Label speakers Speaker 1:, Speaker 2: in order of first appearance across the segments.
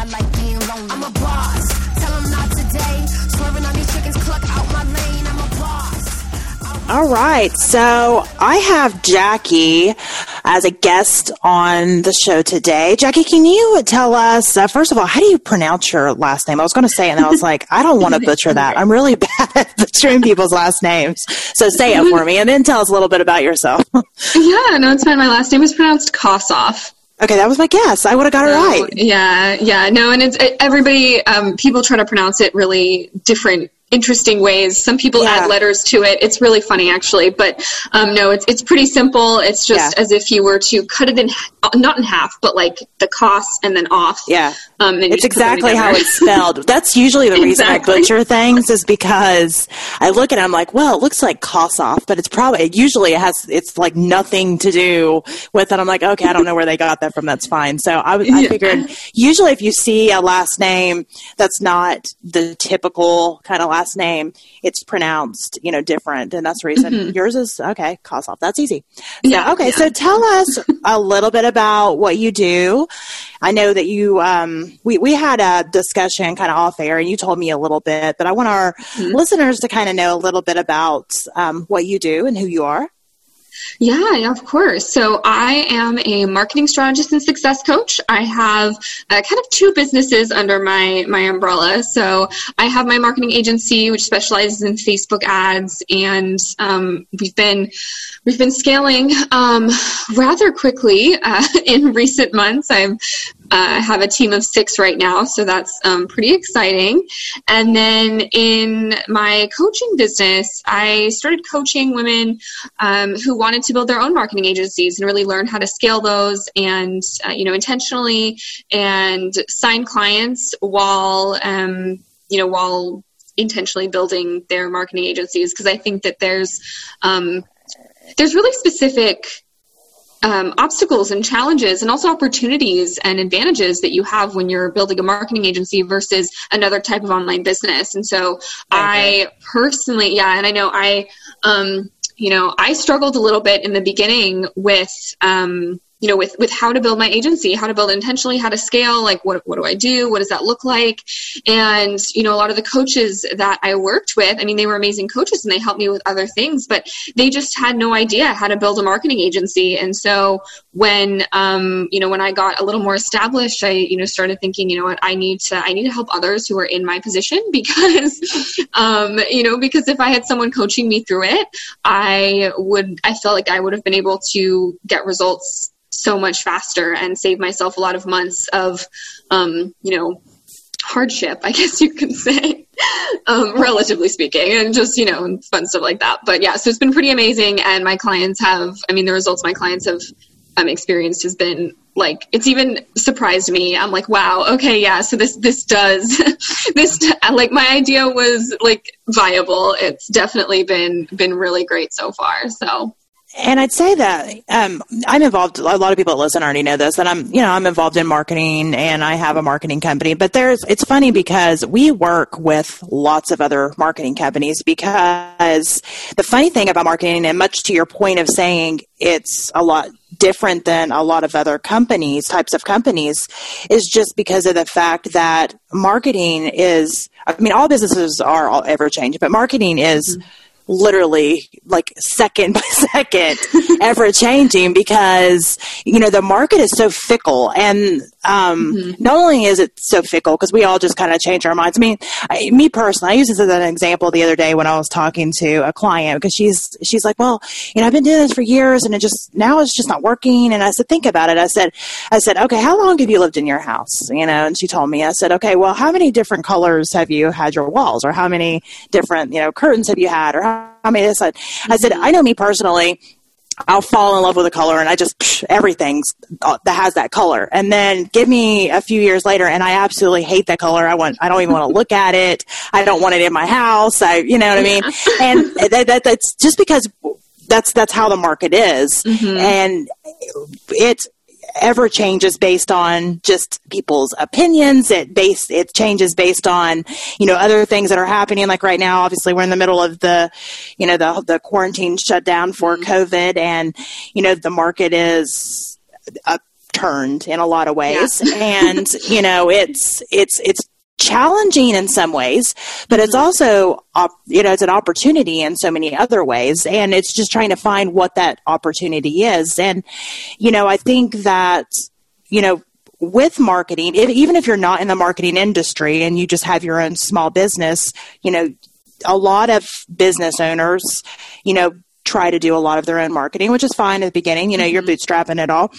Speaker 1: I like being lonely. I'm a boss. Tell them not today. Swerving on these chickens, cluck out my lane. I'm a boss.
Speaker 2: All right. So I have Jackie as a guest on the show today. Jackie, can you tell us, uh, first of all, how do you pronounce your last name? I was going to say it and I was like, I don't want to butcher that. I'm really bad at butchering people's last names. So say it for me and then tell us a little bit about yourself.
Speaker 3: Yeah, no, it's fine. My last name is pronounced Kossoff.
Speaker 2: Okay, that was my guess. I would have got it right.
Speaker 3: Yeah, yeah, no, and it's everybody. Um, people try to pronounce it really different interesting ways. Some people
Speaker 2: Yeah.
Speaker 3: add letters to it. It's really funny, actually. But um, no, it's it's pretty simple. It's just
Speaker 2: Yeah.
Speaker 3: as if you were to cut it in, not in half, but like the cost and then off.
Speaker 2: Yeah.
Speaker 3: Um, and
Speaker 2: It's exactly how it's spelled. That's usually the reason
Speaker 3: Exactly.
Speaker 2: I butcher things is because I look at it, I'm like, well, it looks like cost off, but it's probably, it usually it has, it's like nothing to do with it. I'm like, okay, I don't know where they got that from. That's fine. So I, was- I
Speaker 3: Yeah.
Speaker 2: figured usually if you see a last name that's not the typical kind of last name, it's pronounced, you know, different. And that's the reason yours is, okay, Kossoff. That's easy. So,
Speaker 3: Yeah,
Speaker 2: okay.
Speaker 3: yeah.
Speaker 2: So tell us a little bit about what you do. I know that you, um, we, we had a discussion kind of off air and you told me a little bit, but I want our listeners to kind of know a little bit about um, what you do and who you are.
Speaker 3: Yeah, yeah, of course. So I am a marketing strategist and success coach. I have uh, kind of two businesses under my my umbrella. So I have my marketing agency, which specializes in Facebook ads, and um, we've been we've been scaling um, rather quickly uh, in recent months. I'm uh, have a team of six right now, so that's um, pretty exciting. And then in my coaching business, I started coaching women um, who wanted to build their own marketing agencies and really learn how to scale those and uh, you know intentionally and sign clients while um, you know while intentionally building their marketing agencies because I think that there's um, there's really specific um, obstacles and challenges and also opportunities and advantages that you have when you're building a marketing agency versus another type of online business. And so i personally yeah and i know i um, you know i struggled a little bit in the beginning with um, you know with with how to build my agency how to build intentionally how to scale like what, what do i do? What does that look like? And you know a lot of the coaches that i worked with i mean they were amazing coaches and they helped me with other things but they just had no idea how to build a marketing agency. And so when um, you know when i got a little more established i you know started thinking you know what i need to i need to help others who are in my position because um, you know because if i had someone coaching me through it i would i felt like i would have been able to get results so much faster and save myself a lot of months of um, you know hardship i guess you could say um, relatively speaking and just you know fun stuff like that. But yeah so it's been pretty amazing and my clients have i mean the results my clients have um, experienced has been like it's even surprised me. I'm like wow okay yeah so this this does this like my idea was like viable. It's definitely been been really great so far so
Speaker 2: And I'd say that um, I'm involved. A lot of people that listen already know this, and I'm, you know, I'm involved in marketing, and I have a marketing company. But there's, it's funny because we work with lots of other marketing companies. Because the funny thing about marketing, and much to your point of saying it's a lot different than a lot of other companies, types of companies, is just because of the fact that marketing is. I mean, all businesses are ever changing, but marketing is literally like second by second ever changing because you know the market is so fickle. And um, not only is it so fickle because we all just kind of change our minds. I mean I, me personally i used this as an example the other day when i was talking to a client because she's she's like well you know i've been doing this for years and it just now it's just not working. And i said think about it. I said i said okay how long have you lived in your house? You know and she told me i said okay well how many different colors have you had your walls? Or how many different you know curtains have you had? Or how, how many? This I, I said i know me personally I'll fall in love with a color and I just psh, everything's uh, that has that color. And then give me a few years later and I absolutely hate that color. I want I don't even want to look at it. I don't want it in my house. I you know what I mean? And that, that that's just because that's that's how the market is. And it ever changes based on just people's opinions. It base it changes based on you know other things that are happening. Like right now, obviously we're in the middle of the you know the the quarantine shutdown for mm-hmm. COVID, and you know the market is. upturned in a lot of ways, yeah. and you know, it's it's it's challenging in some ways, but it's mm-hmm. also, you know, it's an opportunity in so many other ways. And it's just trying to find what that opportunity is. And, you know, I think that, you know, with marketing, if, even if you're not in the marketing industry and you just have your own small business, you know, a lot of business owners, you know, try to do a lot of their own marketing, which is fine at the beginning. You know, mm-hmm. you're bootstrapping it all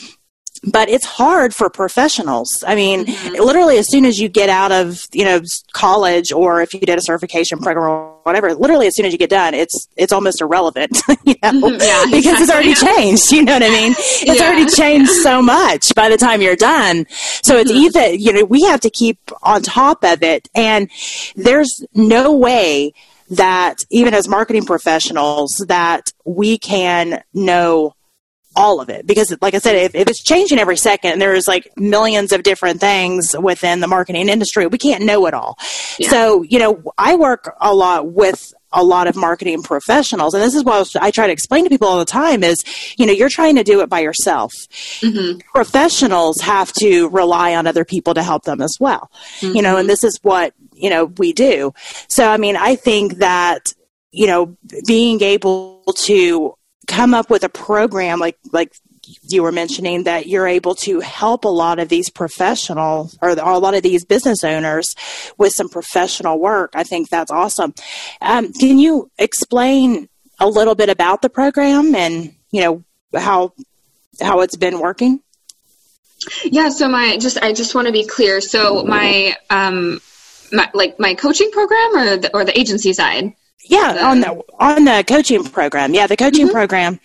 Speaker 2: but it's hard for professionals. I mean, mm-hmm. literally, as soon as you get out of you know college, or if you did a certification program or whatever, literally as soon as you get done, it's it's almost irrelevant, you know, mm-hmm. yeah, because it's already changed. You know what I mean? It's yeah. already changed so much by the time you're done. So it's mm-hmm. either you know we have to keep on top of it, and there's no way that even as marketing professionals that we can know all of it because like i said if, if it's changing every second there's like millions of different things within the marketing industry we can't know it all yeah. so you know i work a lot with a lot of marketing professionals and this is what i try to explain to people all the time is you know you're trying to do it by yourself mm-hmm. professionals have to rely on other people to help them as well mm-hmm. you know and this is what you know we do so i mean i think that you know being able to come up with a program like like you were mentioning that you're able to help a lot of these professionals or a lot of these business owners with some professional work. I think that's awesome. Um, can you explain a little bit about the program and you know how how it's been working?
Speaker 3: Yeah. So my just I just want to be clear. So my um my like my coaching program or the, or the agency side.
Speaker 2: Yeah, on the on the coaching program. Yeah, the coaching mm-hmm. program.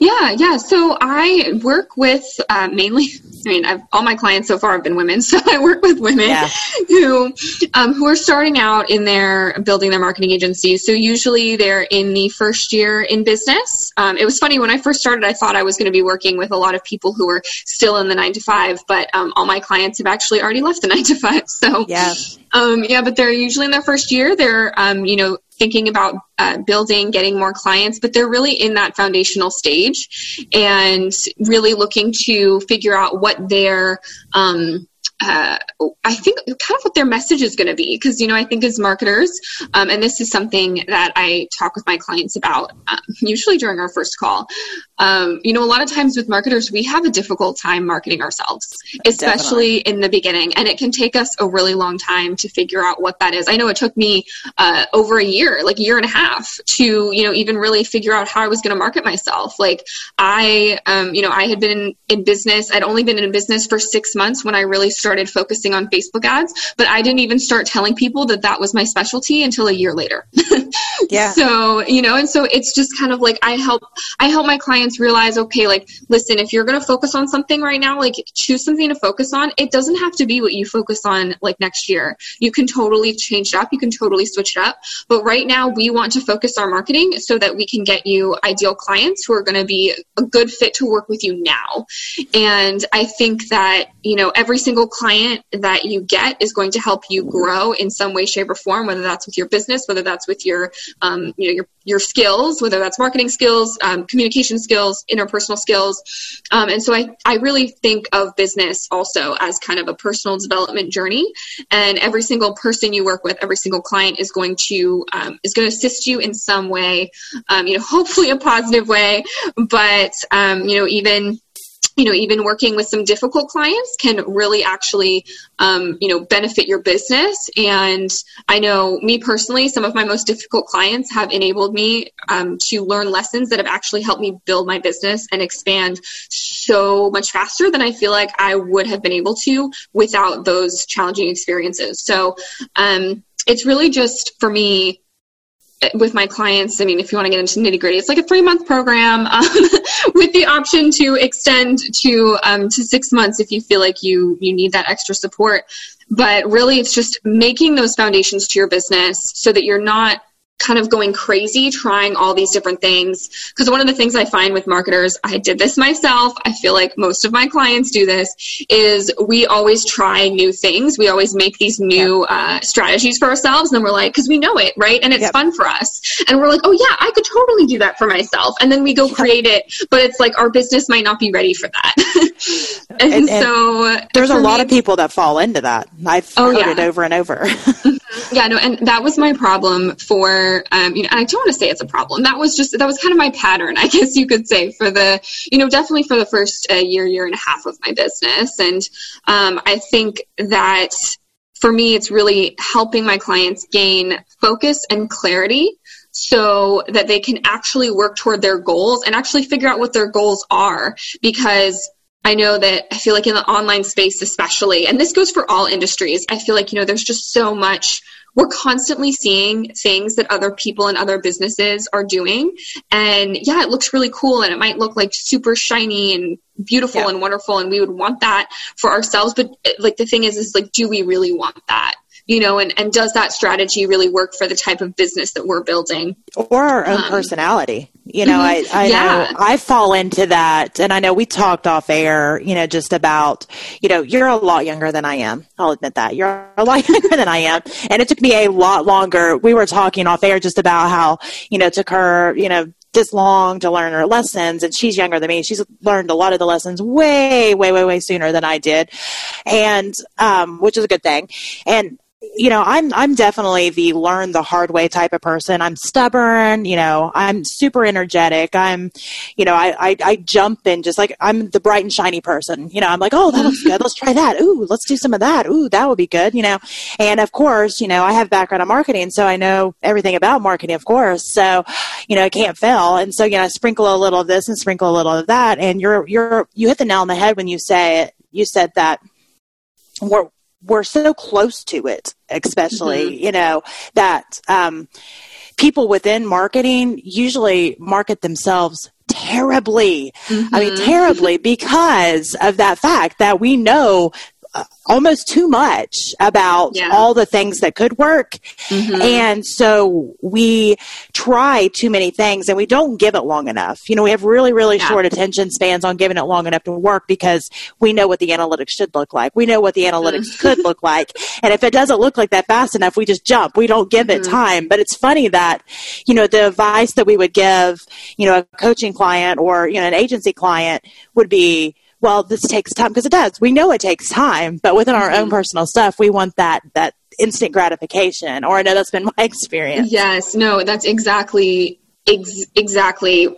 Speaker 3: Yeah, yeah. So I work with uh, mainly. I mean, I've, all my clients so far have been women, so I work with women yeah. who um, who are starting out in their building their marketing agencies. So usually they're in the first year in business. Um, it was funny when I first started. I thought I was going to be working with a lot of people who were still in the nine to five, but um, all my clients have actually already left the nine to five. So
Speaker 2: yeah,
Speaker 3: um, yeah. But they're usually in their first year. They're um, you know thinking about uh, building, getting more clients, but they're really in that foundational stage and really looking to figure out what their um, uh, I think kind of what their message is going to be because you know I think as marketers, um, and this is something that I talk with my clients about um, usually during our first call. Um, you know, a lot of times with marketers, we have a difficult time marketing ourselves, especially Definitely. in the beginning, and it can take us a really long time to figure out what that is. I know it took me uh, over a year, like a year and a half, to you know even really figure out how I was going to market myself. Like I, um, you know, I had been in, in business. I'd only been in business for six months when I really started started focusing on Facebook ads, but I didn't even start telling people that that was my specialty until a year later.
Speaker 2: yeah.
Speaker 3: So, you know, and so it's just kind of like I help I help my clients realize, okay, like listen, if you're going to focus on something right now, like choose something to focus on. It doesn't have to be what you focus on like next year. You can totally change it up, you can totally switch it up, but right now we want to focus our marketing so that we can get you ideal clients who are going to be a good fit to work with you now. And I think that, you know, every single client that you get is going to help you grow in some way, shape, or form, whether that's with your business, whether that's with your, um, you know, your, your skills, whether that's marketing skills, um, communication skills, interpersonal skills. Um, and so I, I really think of business also as kind of a personal development journey. And every single person you work with, every single client is going to, um, is going to assist you in some way, um, you know, hopefully a positive way, but, um, you know, even, you know, even working with some difficult clients can really actually, um, you know, benefit your business. And I know me personally, some of my most difficult clients have enabled me um, to learn lessons that have actually helped me build my business and expand so much faster than I feel like I would have been able to without those challenging experiences. So, um, it's really just for me with my clients, I mean, if you want to get into nitty gritty, it's like a three month program um, with the option to extend to um, to six months if you feel like you you need that extra support. But really, it's just making those foundations to your business so that you're not kind of going crazy trying all these different things. Because one of the things i find with marketers i did this myself i feel like most of my clients do this is we always try new things. We always make these new uh, strategies for ourselves and then we're like because we know it right? And it's yep. fun for us. And we're like oh yeah i could totally do that for myself. And then we go create it but it's like our business might not be ready for that. And, and, so
Speaker 2: there's a lot me, of people that fall into that. I've oh, heard yeah. it over and over.
Speaker 3: Yeah no and that was my problem for um, you know and i don't want to say it's a problem. That was just that was kind of my pattern i guess you could say for the you know definitely for the first uh, year year and a half of my business. And um, i think that for me it's really helping my clients gain focus and clarity so that they can actually work toward their goals and actually figure out what their goals are. Because I know that I feel like in the online space, especially, and this goes for all industries, I feel like, you know, there's just so much, we're constantly seeing things that other people and other businesses are doing. And yeah, it looks really cool and it might look like super shiny and beautiful yeah. and wonderful. And we would want that for ourselves. But like the thing is, is like, do we really want that? You know, and, and does that strategy really work for the type of business that we're building?
Speaker 2: Or our own um, personality. You know, mm-hmm. I, I yeah. know I fall into that. And I know we talked off air, you know, just about, you know, you're a lot younger than I am. I'll admit that. You're a lot younger than I am. And it took me a lot longer. We were talking off air just about how, you know, it took her, you know, this long to learn her lessons and she's younger than me she's learned a lot of the lessons way way way way sooner than i did and um, which is a good thing and you know, I'm I'm definitely the learn the hard way type of person. I'm stubborn, you know, I'm super energetic. I'm, you know, I, I, I jump in just like I'm the bright and shiny person. You know, I'm like, oh, that looks good. Let's try that. Ooh, let's do some of that. Ooh, that would be good. You know, and of course, you know, I have background in marketing, so I know everything about marketing, of course. So, you know, I can't fail. And so, you know, I sprinkle a little of this and sprinkle a little of that. And you're you're you hit the nail on the head when you say it. You said that we're we're so close to it, especially, mm-hmm. you know, that um, people within marketing usually market themselves terribly. Mm-hmm. I mean, mm-hmm. terribly because of that fact that we know almost too much about yeah. all the things that could work. Mm-hmm. And so we try too many things and we don't give it long enough. You know, we have really, really yeah. short attention spans on giving it long enough to work because we know what the analytics should look like. We know what the analytics mm-hmm. could look like. And if it doesn't look like that fast enough, we just jump. We don't give mm-hmm. it time. But it's funny that, you know, the advice that we would give, you know, a coaching client or, you know, an agency client would be, well, this takes time because it does. We know it takes time, but within our mm-hmm. own personal stuff, we want that that instant gratification. Or I know that's been my experience.
Speaker 3: Yes, no, that's exactly ex- exactly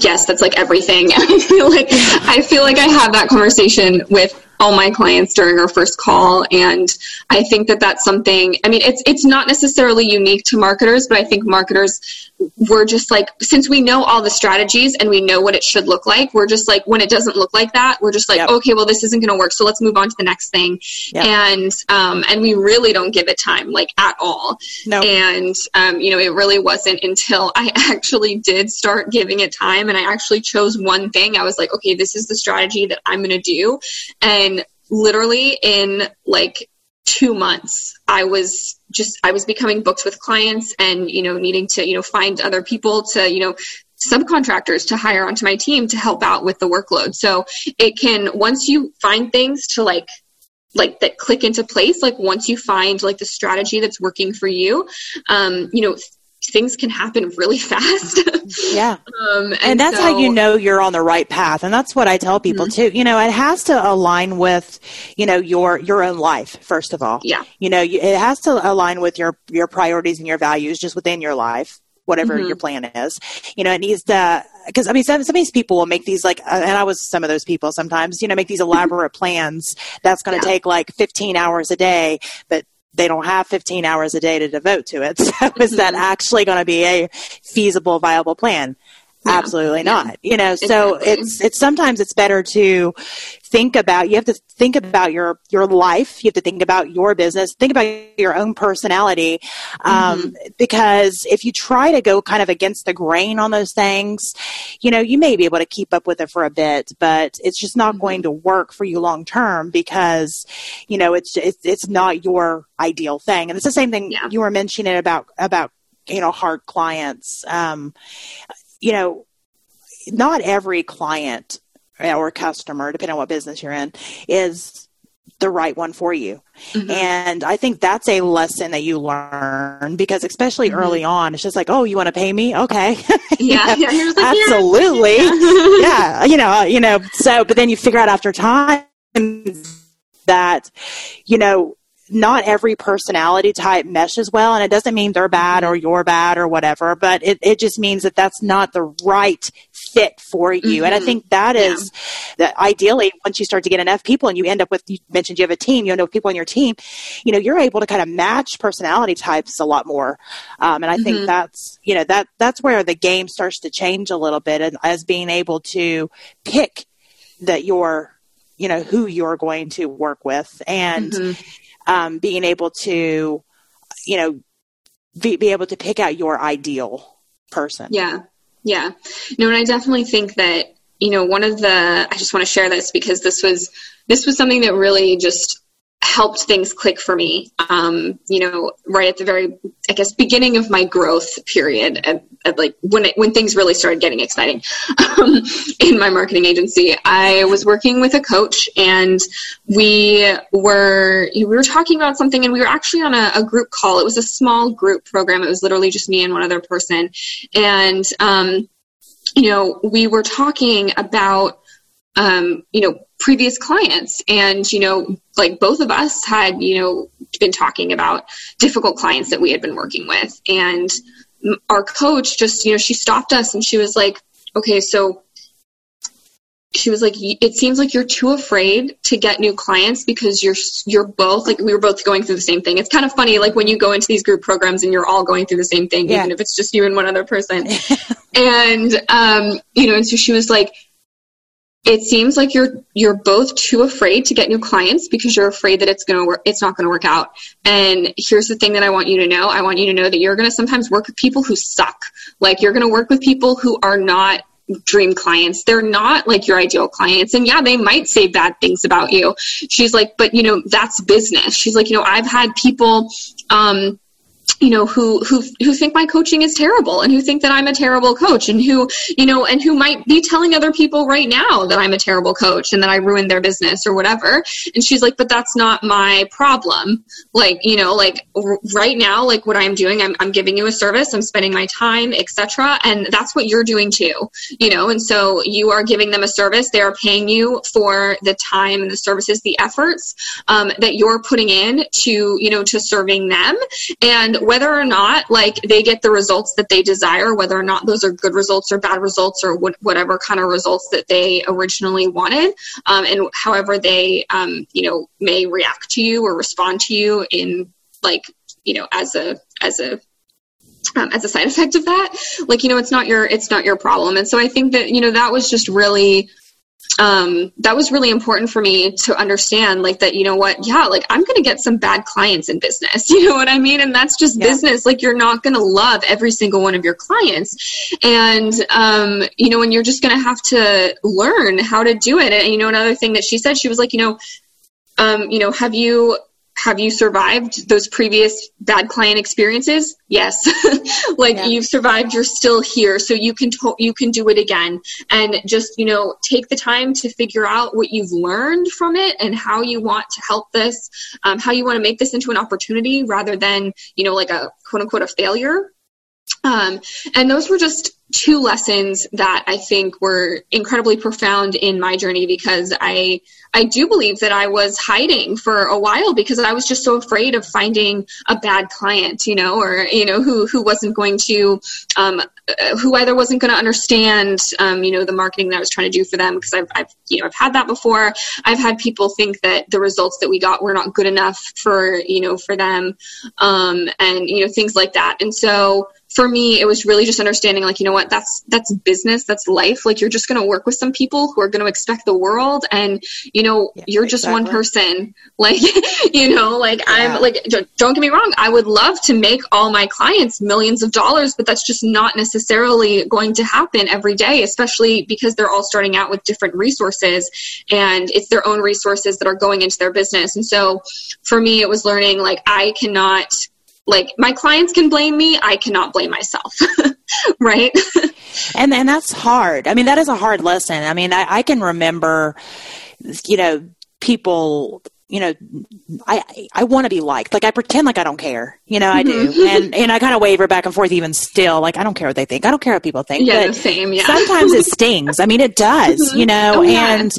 Speaker 3: yes, that's like everything. I feel like I feel like I have that conversation with all my clients during our first call and i think that that's something i mean it's it's not necessarily unique to marketers but i think marketers we're just like since we know all the strategies and we know what it should look like we're just like when it doesn't look like that we're just like yep. okay well this isn't going to work so let's move on to the next thing yep. and um, and we really don't give it time like at all no. and um, you know it really wasn't until i actually did start giving it time and i actually chose one thing i was like okay this is the strategy that i'm going to do and literally in like two months i was just i was becoming booked with clients and you know needing to you know find other people to you know subcontractors to hire onto my team to help out with the workload. So it can once you find things to like like that click into place like once you find like the strategy that's working for you um you know things can happen really fast.
Speaker 2: yeah. Um, and, and, that's so, how you know you're on the right path. And that's what I tell people mm-hmm. too. You know, it has to align with, you know, your, your own life, first of all.
Speaker 3: Yeah.
Speaker 2: You know, it has to align with your, your priorities and your values just within your life. Whatever mm-hmm. your plan is, you know, it needs to, because I mean, some, some of these people will make these like, uh, and I was some of those people sometimes, you know, make these elaborate plans that's going to yeah. take like 15 hours a day, but they don't have 15 hours a day to devote to it. So is that mm-hmm. actually going to be a feasible, viable plan? Yeah. Absolutely not. Yeah. You know, so exactly. it's it's sometimes it's better to think about you have to think about your your life you have to think about your business think about your own personality um, mm-hmm. because if you try to go kind of against the grain on those things you know you may be able to keep up with it for a bit but it's just not mm-hmm. going to work for you long term because you know it's, it's it's not your ideal thing and it's the same thing yeah. you were mentioning about about you know hard clients um, you know not every client or customer depending on what business you're in is the right one for you. Mm-hmm. And I think that's a lesson that you learn because especially mm-hmm. early on, it's just like, oh, you want to pay me? Okay.
Speaker 3: Yeah. yeah like,
Speaker 2: absolutely. Yeah. yeah. You know, you know, so, but then you figure out after time that, you know, not every personality type meshes well and it doesn't mean they're bad or you're bad or whatever but it, it just means that that's not the right fit for you mm-hmm. and i mm-hmm. think that is yeah. that ideally once you start to get enough people and you end up with you mentioned you have a team you know people on your team you know you're able to kind of match personality types a lot more um, and i mm-hmm. think that's you know that that's where the game starts to change a little bit and as being able to pick that you're you know who you're going to work with and mm-hmm um, being able to, you know, be, be able to pick out your ideal person.
Speaker 3: Yeah. Yeah. No, and I definitely think that, you know, one of the, I just want to share this because this was, this was something that really just helped things click for me. Um, you know, right at the very, I guess, beginning of my growth period, at, at like when it, when things really started getting exciting um, in my marketing agency. I was working with a coach, and we were we were talking about something, and we were actually on a, a group call. It was a small group program. It was literally just me and one other person, and um, you know, we were talking about um, you know, previous clients. And, you know, like both of us had, you know, been talking about difficult clients that we had been working with. And our coach just, you know, she stopped us and she was like, okay, so she was like it seems like you're too afraid to get new clients because you're you're both like we were both going through the same thing it's kind of funny like when you go into these group programs and you're all going through the same thing yeah. even if it's just you and one other person and um you know and so she was like it seems like you're you're both too afraid to get new clients because you're afraid that it's going to work it's not going to work out. And here's the thing that i want you to know. I want you to know that you're going to sometimes work with people who suck. Like you're going to work with people who are not dream clients. They're not like your ideal clients. And yeah they might say bad things about you. She's like but you know that's business. She's like you know i've had people um you know who who who think my coaching is terrible and who think that I'm a terrible coach and who you know and who might be telling other people right now that I'm a terrible coach and that I ruined their business or whatever. And she's like but that's not my problem. Like you know like r- right now like what I'm doing I'm I'm giving you a service I'm spending my time etc and that's what you're doing too you know? And so you are giving them a service they are paying you for the time and the services the efforts um, that you're putting in to you know to serving them. And whether or not like they get the results that they desire, whether or not those are good results or bad results or wh- whatever kind of results that they originally wanted, um, and however they um, you know may react to you or respond to you in like you know as a as a um, as a side effect of that. Like you know it's not your it's not your problem. And so i think that you know that was just really um, that was really important for me to understand like that you know what? Yeah like i'm gonna get some bad clients in business. You know what i mean? And that's just yeah. business. Like you're not gonna love every single one of your clients. And um, you know and you're just gonna have to learn how to do it. And you know another thing that she said she was like you know um, you know have you have you survived those previous bad client experiences? Yes. Like yeah. you've survived you're still here so you can to- you can do it again. And just you know take the time to figure out what you've learned from it and how you want to help this um, how you want to make this into an opportunity rather than you know like a quote unquote a failure um, and those were just two lessons that I think were incredibly profound in my journey because I I do believe that I was hiding for a while because I was just so afraid of finding a bad client, you know, or you know who who wasn't going to um, who either wasn't going to understand um, you know the marketing that I was trying to do for them because I've, I've you know I've had that before. I've had people think that the results that we got were not good enough for you know for them um, and you know things like that. And so for me, it was really just understanding, like, you know what, that's that's business, that's life. Like, you're just going to work with some people who are going to expect the world, and you know, yeah, you're just exactly. one person. Like, you know, like yeah. I'm like, don't get me wrong, I would love to make all my clients millions of dollars, but that's just not necessarily going to happen every day, especially because they're all starting out with different resources, and it's their own resources that are going into their business. And so, for me, it was learning like I cannot like my clients can blame me i cannot blame myself right
Speaker 2: and and that's hard i mean that is a hard lesson i mean i, I can remember you know people you know, I I want to be liked. Like I pretend like I don't care. You know, I do, mm-hmm. and and I kind of waver back and forth even still. Like I don't care what they think. I don't care what people think.
Speaker 3: Yeah, but same. Yeah.
Speaker 2: sometimes it stings. I mean, it does. Mm-hmm. You know, oh, yeah. and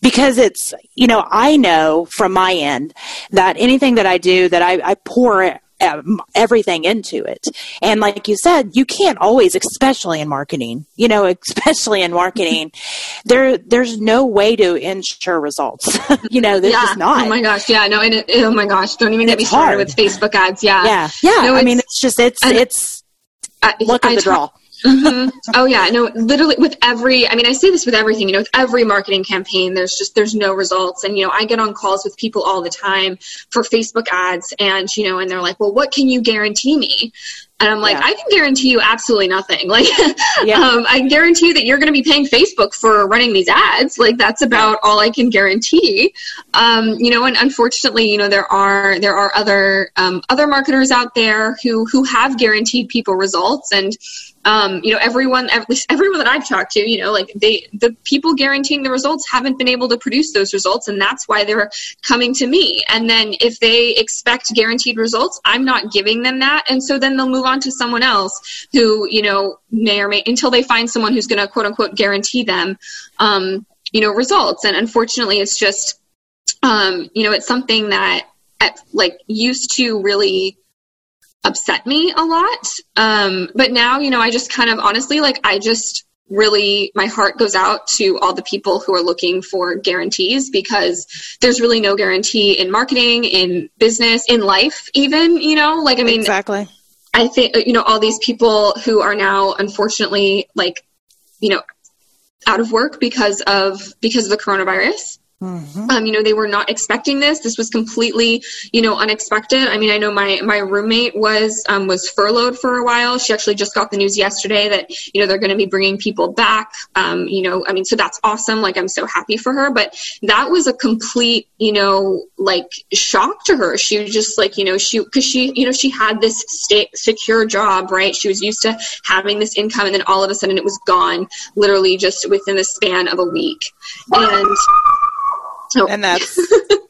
Speaker 2: because it's you know, I know from my end that anything that I do that I, I pour um, everything into it. And like you said, you can't always, especially in marketing, you know, especially in marketing, there, there's no way to ensure results. you know, there's
Speaker 3: yeah.
Speaker 2: just not.
Speaker 3: Oh my gosh. Yeah. No. And it, oh my gosh. Don't even get me started hard. with Facebook ads. Yeah.
Speaker 2: Yeah. Yeah. No, I mean, it's just, it's, it's, I, look at I the draw
Speaker 3: mm-hmm. Oh yeah, no, literally with every, I mean, I say this with everything, you know, with every marketing campaign, there's just, there's no results. And, you know, I get on calls with people all the time for Facebook ads and, you know, and they're like, well, what can you guarantee me? And I'm like, yeah. I can guarantee you absolutely nothing. Like, yeah. um, I guarantee you that you're going to be paying Facebook for running these ads. Like, that's about all I can guarantee. Um, you know, and unfortunately, you know, there are there are other um, other marketers out there who who have guaranteed people results, and um, you know, everyone, at least everyone that I've talked to, you know, like they, the people guaranteeing the results haven't been able to produce those results, and that's why they're coming to me. And then if they expect guaranteed results, I'm not giving them that, and so then they'll move on to someone else who, you know, may or may until they find someone who's going to quote unquote guarantee them, um, you know, results. And unfortunately, it's just, um, you know, it's something that at, like used to really upset me a lot. Um, but now, you know, I just kind of honestly, like, I just really, my heart goes out to all the people who are looking for guarantees because there's really no guarantee in marketing, in business, in life, even, you know, like, I mean,
Speaker 2: exactly.
Speaker 3: I think, you know, all these people who are now unfortunately, like, you know, out of work because of because of the coronavirus Mm-hmm. Um, you know, they were not expecting this. This was completely, you know, unexpected. I mean, I know my my roommate was um, was furloughed for a while. She actually just got the news yesterday that you know they're going to be bringing people back. Um, you know, I mean, so that's awesome. Like, I'm so happy for her. But that was a complete, you know, like shock to her. She was just like, you know, she because she, you know, she had this secure job, right? She was used to having this income, and then all of a sudden it was gone, literally just within the span of a week, and.
Speaker 2: And that's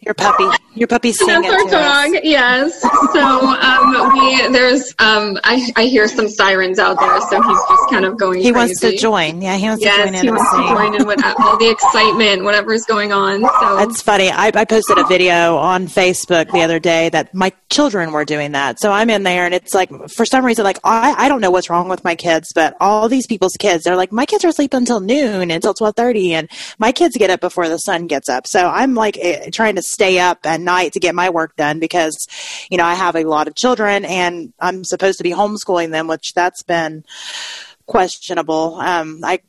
Speaker 2: your puppy. Your puppy's singing
Speaker 3: That's our dog. Us. Yes. So um, we there's um, I I hear some sirens out there, so he's just kind of going.
Speaker 2: He
Speaker 3: crazy.
Speaker 2: wants to join. Yeah, he wants
Speaker 3: yes,
Speaker 2: to join in.
Speaker 3: he wants
Speaker 2: to
Speaker 3: join in with all the excitement, whatever's going on. So
Speaker 2: that's funny. I, I posted a video on Facebook the other day that my children were doing that. So I'm in there, and it's like for some reason, like I I don't know what's wrong with my kids, but all these people's kids, they're like my kids are asleep until noon, until twelve thirty, and my kids get up before the sun gets up. So I'm like eh, trying to stay up and night to get my work done because, you know, I have a lot of children and I'm supposed to be homeschooling them, which that's been questionable. Um, I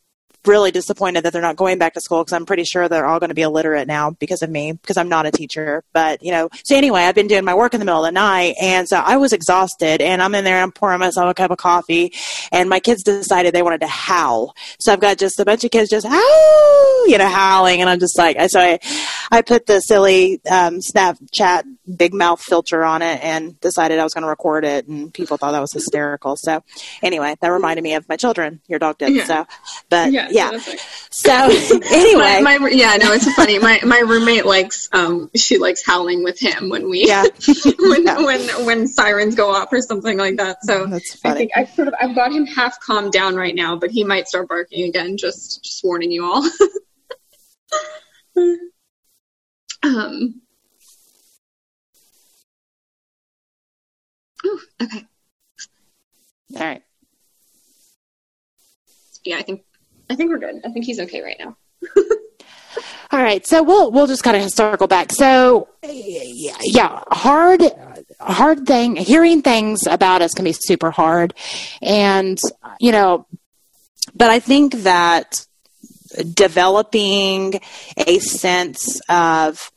Speaker 2: really disappointed that they're not going back to school because I'm pretty sure they're all going to be illiterate now because of me because I'm not a teacher. But you know, so anyway, I've been doing my work in the middle of the night, and so I was exhausted, and I'm in there, I'm pouring myself a cup of coffee, and my kids decided they wanted to howl. So I've got just a bunch of kids just howl, you know, howling, and I'm just like, so I, I put the silly um, Snapchat big mouth filter on it and decided I was going to record it, and people thought that was hysterical. So anyway, that reminded me of my children. Your dog did. Yeah. So, but yeah. yeah. So anyway,
Speaker 3: my, my, yeah, no, it's funny. My my roommate likes um she likes howling with him when we
Speaker 2: yeah
Speaker 3: when yeah. when when sirens go off or something like that. So
Speaker 2: that's funny.
Speaker 3: I think I've sort of I've got him half calmed down right now, but he might start barking again. Just just warning you all. um Ooh, okay.
Speaker 2: All right.
Speaker 3: Yeah, I think I think we're good. I think he's okay right now.
Speaker 2: All right, so we'll we'll just kind of circle back. So, yeah, hard hard thing. Hearing things about us can be super hard, and you know, but I think that developing a sense of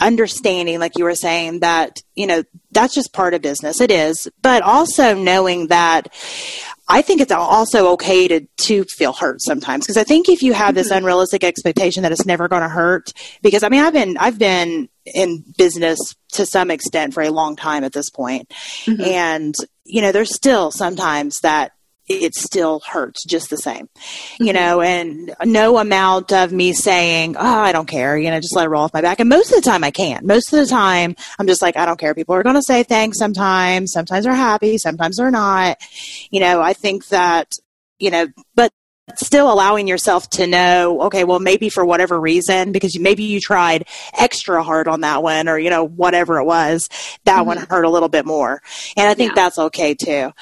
Speaker 2: understanding, like you were saying, that, you know, that's just part of business. It is. But also knowing that I think it's also okay to to feel hurt sometimes because I think if you have this mm-hmm. unrealistic expectation that it's never going to hurt, because I mean I've been I've been in business to some extent for a long time at this point, mm-hmm. and you know there's still sometimes that it still hurts just the same, you mm-hmm. know, and no amount of me saying, Oh, I don't care, you know, just let it roll off my back. And most of the time I can't. Most of the time I'm just like, I don't care. People are going to say thanks sometimes. Sometimes they're happy. Sometimes they're not. You know, I think that, you know, but still allowing yourself to know, okay, well, maybe for whatever reason, because maybe you tried extra hard on that one or, you know, whatever it was, that mm-hmm. one hurt a little bit more. And I think yeah. that's okay too.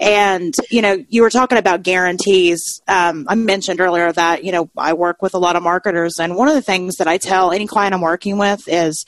Speaker 2: And, you know, you were talking about guarantees. Um, I mentioned earlier that, you know, I work with a lot of marketers and one of the things that I tell any client I'm working with is,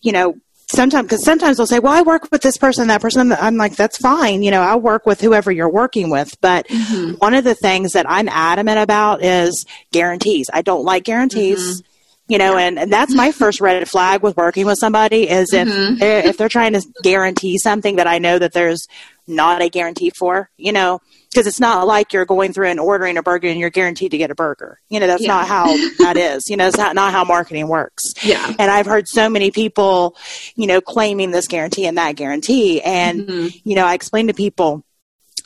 Speaker 2: you know, sometimes because sometimes they'll say well i work with this person that person i'm like that's fine you know i'll work with whoever you're working with but mm-hmm. one of the things that i'm adamant about is guarantees i don't like guarantees mm-hmm. you know yeah. and, and that's my first red flag with working with somebody is if mm-hmm. they're, if they're trying to guarantee something that i know that there's not a guarantee for you know because it's not like you're going through and ordering a burger and you're guaranteed to get a burger. You know, that's yeah. not how that is. You know, it's not, not how marketing works.
Speaker 3: Yeah.
Speaker 2: And I've heard so many people, you know, claiming this guarantee and that guarantee. And, mm-hmm. you know, I explain to people,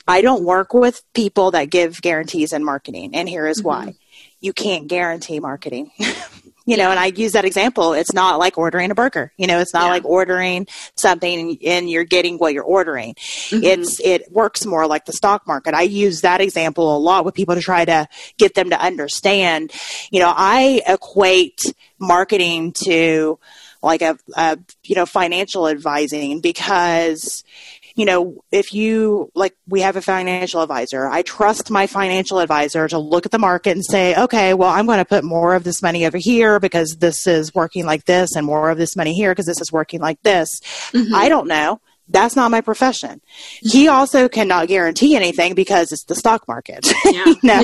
Speaker 2: I don't work with people that give guarantees in marketing. And here is mm-hmm. why. You can't guarantee marketing. you know, and I use that example. It's not like ordering a burger. You know, it's not yeah. like ordering something and you're getting what you're ordering. Mm-hmm. It's it works more like the stock market. I use that example a lot with people to try to get them to understand. You know, I equate marketing to like a, a you know financial advising because you know, if you like, we have a financial advisor. I trust my financial advisor to look at the market and say, okay, well, I'm going to put more of this money over here because this is working like this, and more of this money here because this is working like this. Mm-hmm. I don't know. That's not my profession. He also cannot guarantee anything because it's the stock market, yeah. you know,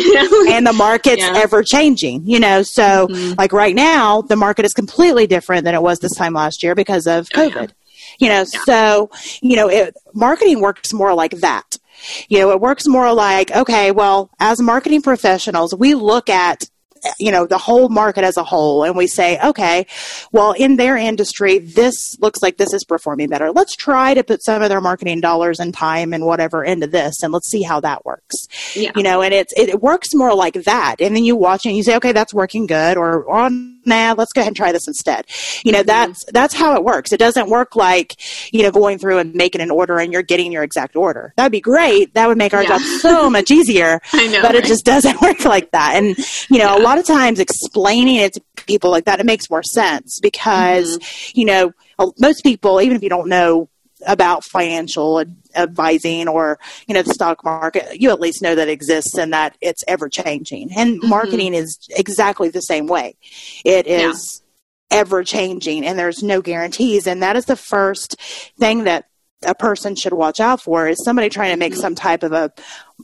Speaker 2: and the market's yeah. ever changing, you know. So, mm-hmm. like right now, the market is completely different than it was this time last year because of COVID. Oh, yeah. You know, yeah. so, you know, it, marketing works more like that. You know, it works more like, okay, well, as marketing professionals, we look at you know the whole market as a whole and we say okay well in their industry this looks like this is performing better let's try to put some of their marketing dollars and time and whatever into this and let's see how that works yeah. you know and it's it works more like that and then you watch it and you say okay that's working good or, on nah let's go ahead and try this instead you know mm-hmm. that's that's how it works it doesn't work like you know going through and making an order and you're getting your exact order that'd be great that would make our yeah. job so much easier
Speaker 3: I know,
Speaker 2: but
Speaker 3: right?
Speaker 2: it just doesn't work like that and you know yeah. A lot of times explaining it to people like that, it makes more sense because, mm-hmm. you know, most people, even if you don't know about financial advising or you know the stock market you at least know that exists and that it's ever changing and mm-hmm. marketing is exactly the same way it is yeah. ever changing and there's no guarantees and that is the first thing that a person should watch out for is somebody trying to make mm-hmm. some type of a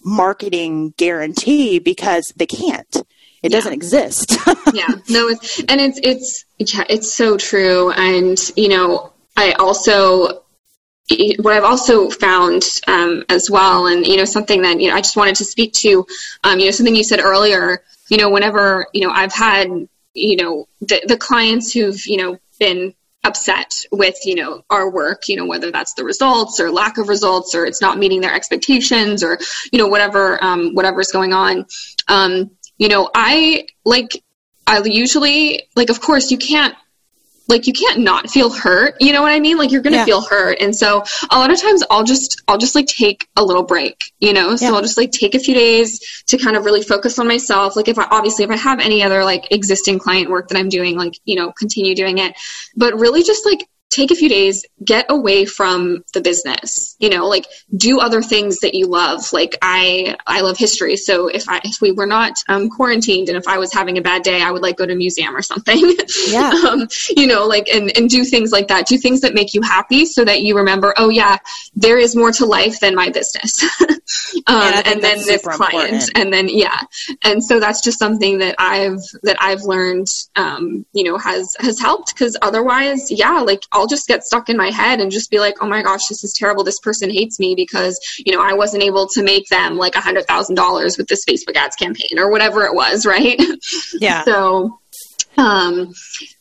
Speaker 2: marketing guarantee because they can't it yeah. doesn't exist.
Speaker 3: yeah, no, it's, and it's it's yeah, it's so true. And you know, I also what I've also found um, as well, and you know, something that you know, I just wanted to speak to, um, you know, something you said earlier. You know, whenever you know, I've had you know the the clients who've you know been upset with you know our work you know whether that's the results or lack of results or it's not meeting their expectations or you know whatever um, whatever's going on um, you know, I like, I usually, like, of course, you can't like you can't not feel hurt you know what i mean? Like you're gonna yeah. feel hurt. And so a lot of times i'll just i'll just like take a little break you know? So yeah. i'll just like take a few days to kind of really focus on myself. Like if i obviously if i have any other like existing client work that i'm doing like you know continue doing it. But really just like take a few days, get away from the business. You know, like do other things that you love. Like I, I love history. So if I, if we were not um, quarantined and if I was having a bad day, I would like go to a museum or something.
Speaker 2: Yeah.
Speaker 3: um, you know, like and and do things like that. Do things that make you happy, so that you remember, oh yeah, there is more to life than my business. um, and then this client, important. and then yeah, and so that's just something that I've that I've learned. Um, you know, has has helped because otherwise, yeah, like. I'll I'll just get stuck in my head and just be like, oh my gosh, this is terrible. This person hates me because, you know, I wasn't able to make them like a hundred thousand dollars with this Facebook ads campaign or whatever it was, right?
Speaker 2: Yeah.
Speaker 3: so, um,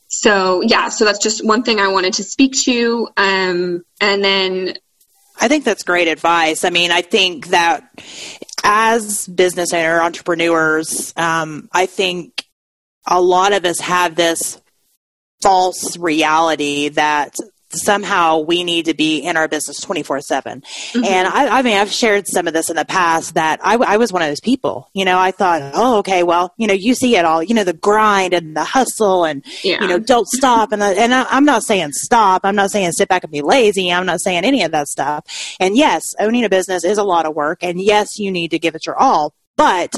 Speaker 3: so yeah, so that's just one thing I wanted to speak to. Um, and then
Speaker 2: I think that's great advice. I mean, I think that as business owner entrepreneurs, um, I think a lot of us have this false reality that somehow we need to be in our business 24 7 mm-hmm. and I, I, mean i've shared some of this in the past that I, I, was one of those people. You know i thought oh okay well you know you see it all you know the grind and the hustle and yeah. you know don't stop. And, the, and I, i'm not saying stop. I'm not saying sit back and be lazy. I'm not saying any of that stuff. And yes owning a business is a lot of work. And yes you need to give it your all but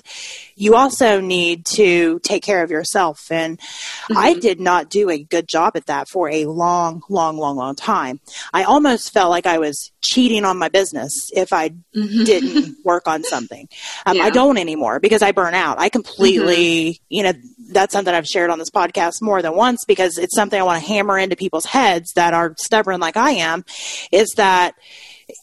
Speaker 2: you also need to take care of yourself. And mm-hmm. I did not do a good job at that for a long, long, long, long time. I almost felt like I was cheating on my business if I mm-hmm. didn't work on something. Um, yeah. I don't anymore because I burn out. I completely, mm-hmm. you know, that's something I've shared on this podcast more than once because it's something I want to hammer into people's heads that are stubborn like I am is that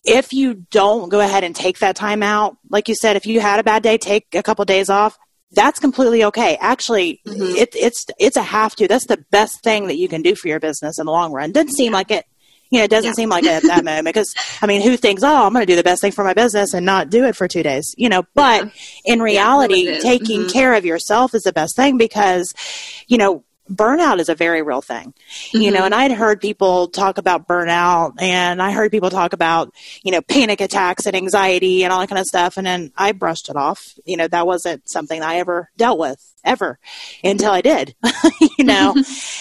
Speaker 2: if you don't go ahead and take that time out, like you said, if you had a bad day, take a couple of days off. That's completely okay. Actually, mm-hmm. it, it's it's a have to. That's the best thing that you can do for your business in the long run. Doesn't seem like it. You know, it doesn't yeah. seem like it at that moment because I mean, who thinks, oh, I'm going to do the best thing for my business and not do it for two days? You know, but yeah. in reality, yeah, taking mm-hmm. care of yourself is the best thing because, you know, burnout is a very real thing. Mm-hmm. You know, mm-hmm. and I'd heard people talk about burnout and I heard people talk about, you know, panic attacks and anxiety and all that kind of stuff. And then I brushed it off. You know, that wasn't something I ever dealt with ever until I did, you know,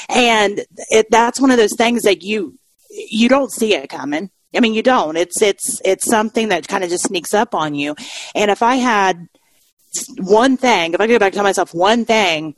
Speaker 2: and it, that's one of those things that you, you don't see it coming. I mean, you don't. It's, it's, it's something that kind of just sneaks up on you. And if I had one thing, if I could go back to myself one thing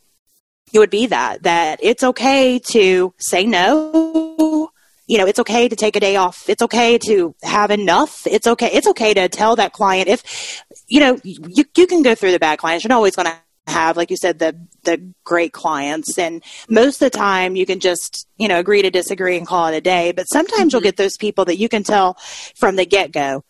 Speaker 2: it would be that that it's okay to say no. You know it's okay to take a day off. It's okay to have enough. It's okay it's okay to tell that client if you know you, you can go through the bad clients. You're not always going to have like you said the the great clients. And most of the time you can just you know agree to disagree and call it a day. But sometimes mm-hmm. you'll get those people that you can tell from the get-go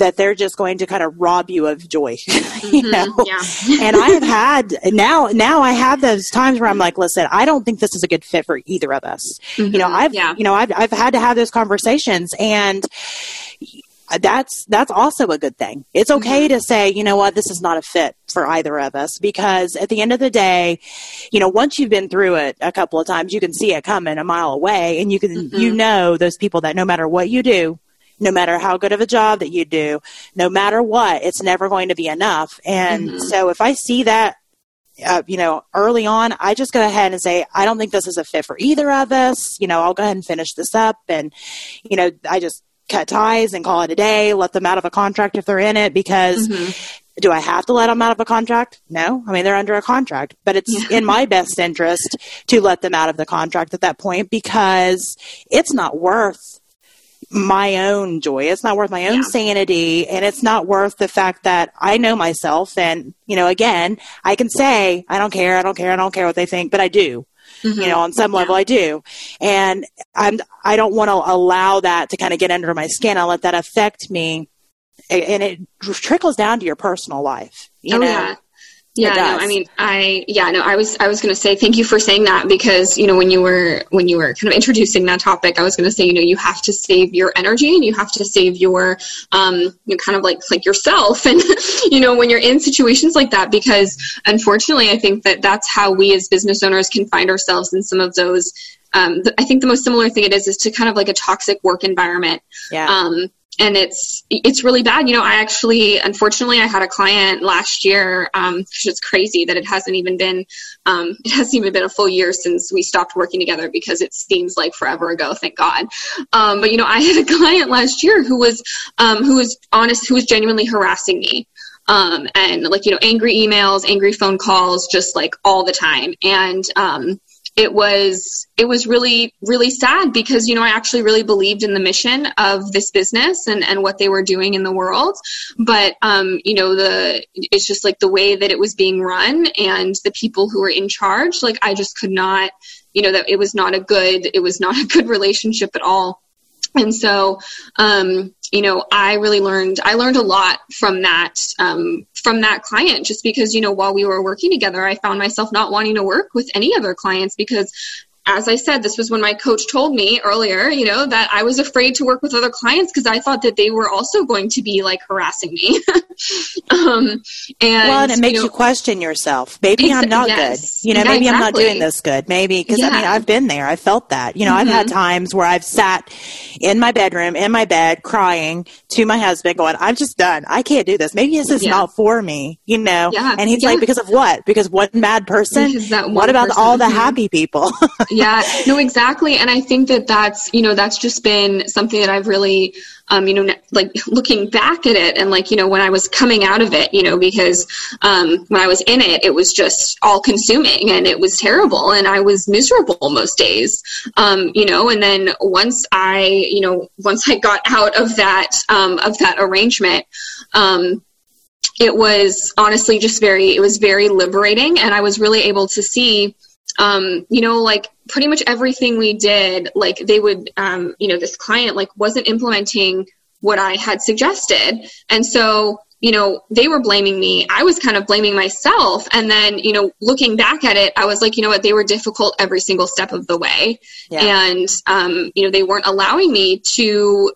Speaker 2: that they're just going to kind of rob you of joy mm-hmm, you know yeah. and i have had now now i have those times where i'm like listen i don't think this is a good fit for either of us mm-hmm, you know mm-hmm. i've yeah. you know I've, I've had to have those conversations and that's that's also a good thing. It's okay mm-hmm. to say, you know what, this is not a fit for either of us because at the end of the day, you know, once you've been through it a couple of times, you can see it coming a mile away and you can mm-hmm. you know those people that no matter what you do, no matter how good of a job that you do, no matter what, it's never going to be enough. And mm-hmm. so if I see that, uh, you know, early on, I just go ahead and say, I don't think this is a fit for either of us. You know, I'll go ahead and finish this up. And, you know, I just cut ties and call it a day, let them out of a contract if they're in it because mm-hmm. do I have to let them out of a contract? No. I mean, they're under a contract, but it's in my best interest to let them out of the contract at that point because it's not worth my own joy. It's not worth my own yeah. sanity and it's not worth the fact that I know myself and, you know, again, I can say, I don't care, I don't care, I don't care what they think, but I do. Mm-hmm. You know, on some level, yeah. I do, and I'm. I don't want to allow that to kind of get under my skin. I let that affect me, and it trickles down to your personal life. You
Speaker 3: oh,
Speaker 2: know,
Speaker 3: yeah. Yeah, no, I mean, I yeah, no, I was I was going to say thank you for saying that because you know when you were when you were kind of introducing that topic, I was going to say you know you have to save your energy and you have to save your um you know, kind of like like yourself and you know when you're in situations like that because unfortunately I think that that's how we as business owners can find ourselves in some of those um, I think the most similar thing it is is to kind of like a toxic work environment.
Speaker 2: Yeah.
Speaker 3: Um, and it's it's really bad. You know, I actually, unfortunately, I had a client last year. Um, it's crazy that it hasn't even been um, it hasn't even been a full year since we stopped working together because it seems like forever ago. Thank God. Um, but you know, I had a client last year who was um, who was honest, who was genuinely harassing me. Um, and like you know angry emails angry phone calls just like all the time and um, it was it was really really sad because you know I actually really believed in the mission of this business and and what they were doing in the world, but um, you know the it's just like the way that it was being run and the people who were in charge, like I just could not, you know, that it was not a good it was not a good relationship at all. And so um, you know i really learned i learned a lot from that um, from that client just because you know while we were working together i found myself not wanting to work with any other clients because as I said, this was when my coach told me earlier, you know, that I was afraid to work with other clients because I thought that they were also going to be like harassing me.
Speaker 2: um, and well, and it makes you, know, you question yourself. Maybe exa- I'm not yes. good. You know, yeah, maybe exactly. I'm not doing this good. Maybe because yeah. I mean, I've been there. I felt that. You know, mm-hmm. I've had mm-hmm. times where I've sat in my bedroom, in my bed, crying to my husband, going, "I'm just done. I can't do this. Maybe this is yeah. not for me." You know, yeah. and he's like, "Because of what? Because one bad person? what about person. all the mm-hmm. happy people?"
Speaker 3: yeah, no, exactly. And I think that that's, you know, that's just been something that I've really, um, you know, like looking back at it and like, you know, when I was coming out of it, you know, because um, when I was in it, it was just all consuming and it was terrible and I was miserable most days, um, you know, and then once I, you know, once I got out of that, um, of that arrangement, um, it was honestly just very, it was very liberating and I was really able to see, um, you know, like pretty much everything we did, like they would, um, you know, this client like wasn't implementing what I had suggested. And so, you know, they were blaming me. I was kind of blaming myself. And then, you know, looking back at it, I was like, you know what, they were difficult every single step of the way. Yeah. And, um, you know, they weren't allowing me to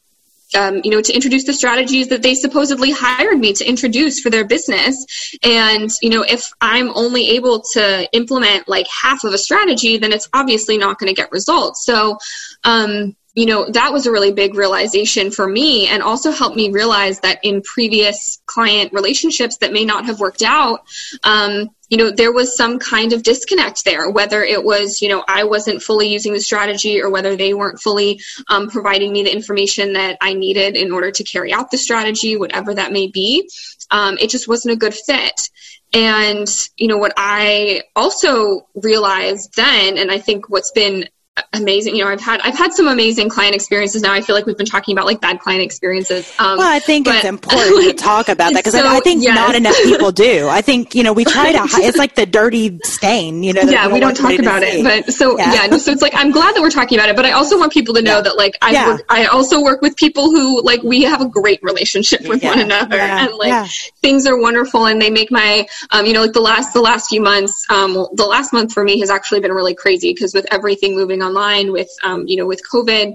Speaker 3: um, you know, to introduce the strategies that they supposedly hired me to introduce for their business. And, you know, if I'm only able to implement like half of a strategy, then it's obviously not going to get results. So, um, you know, that was a really big realization for me and also helped me realize that in previous client relationships that may not have worked out, um, you know, there was some kind of disconnect there, whether it was, you know, I wasn't fully using the strategy or whether they weren't fully um, providing me the information that I needed in order to carry out the strategy, whatever that may be. Um, it just wasn't a good fit. And, you know, what I also realized then, and I think what's been amazing you know i've had i've had some amazing client experiences now i feel like we've been talking about like bad client experiences
Speaker 2: um, well i think but, it's important like, to talk about that because so, I, I, think yes. not enough people do i think you know we try to it's like the dirty stain you know
Speaker 3: yeah we don't, we don't talk about it but so yeah. yeah. so it's like i'm glad that we're talking about it but i also want people to know yeah. that like i yeah. i also work with people who like we have a great relationship with one another and like things are wonderful and they make my um, you know like the last the last few months um, the last month for me has actually been really crazy because with everything moving online with um, you know with COVID.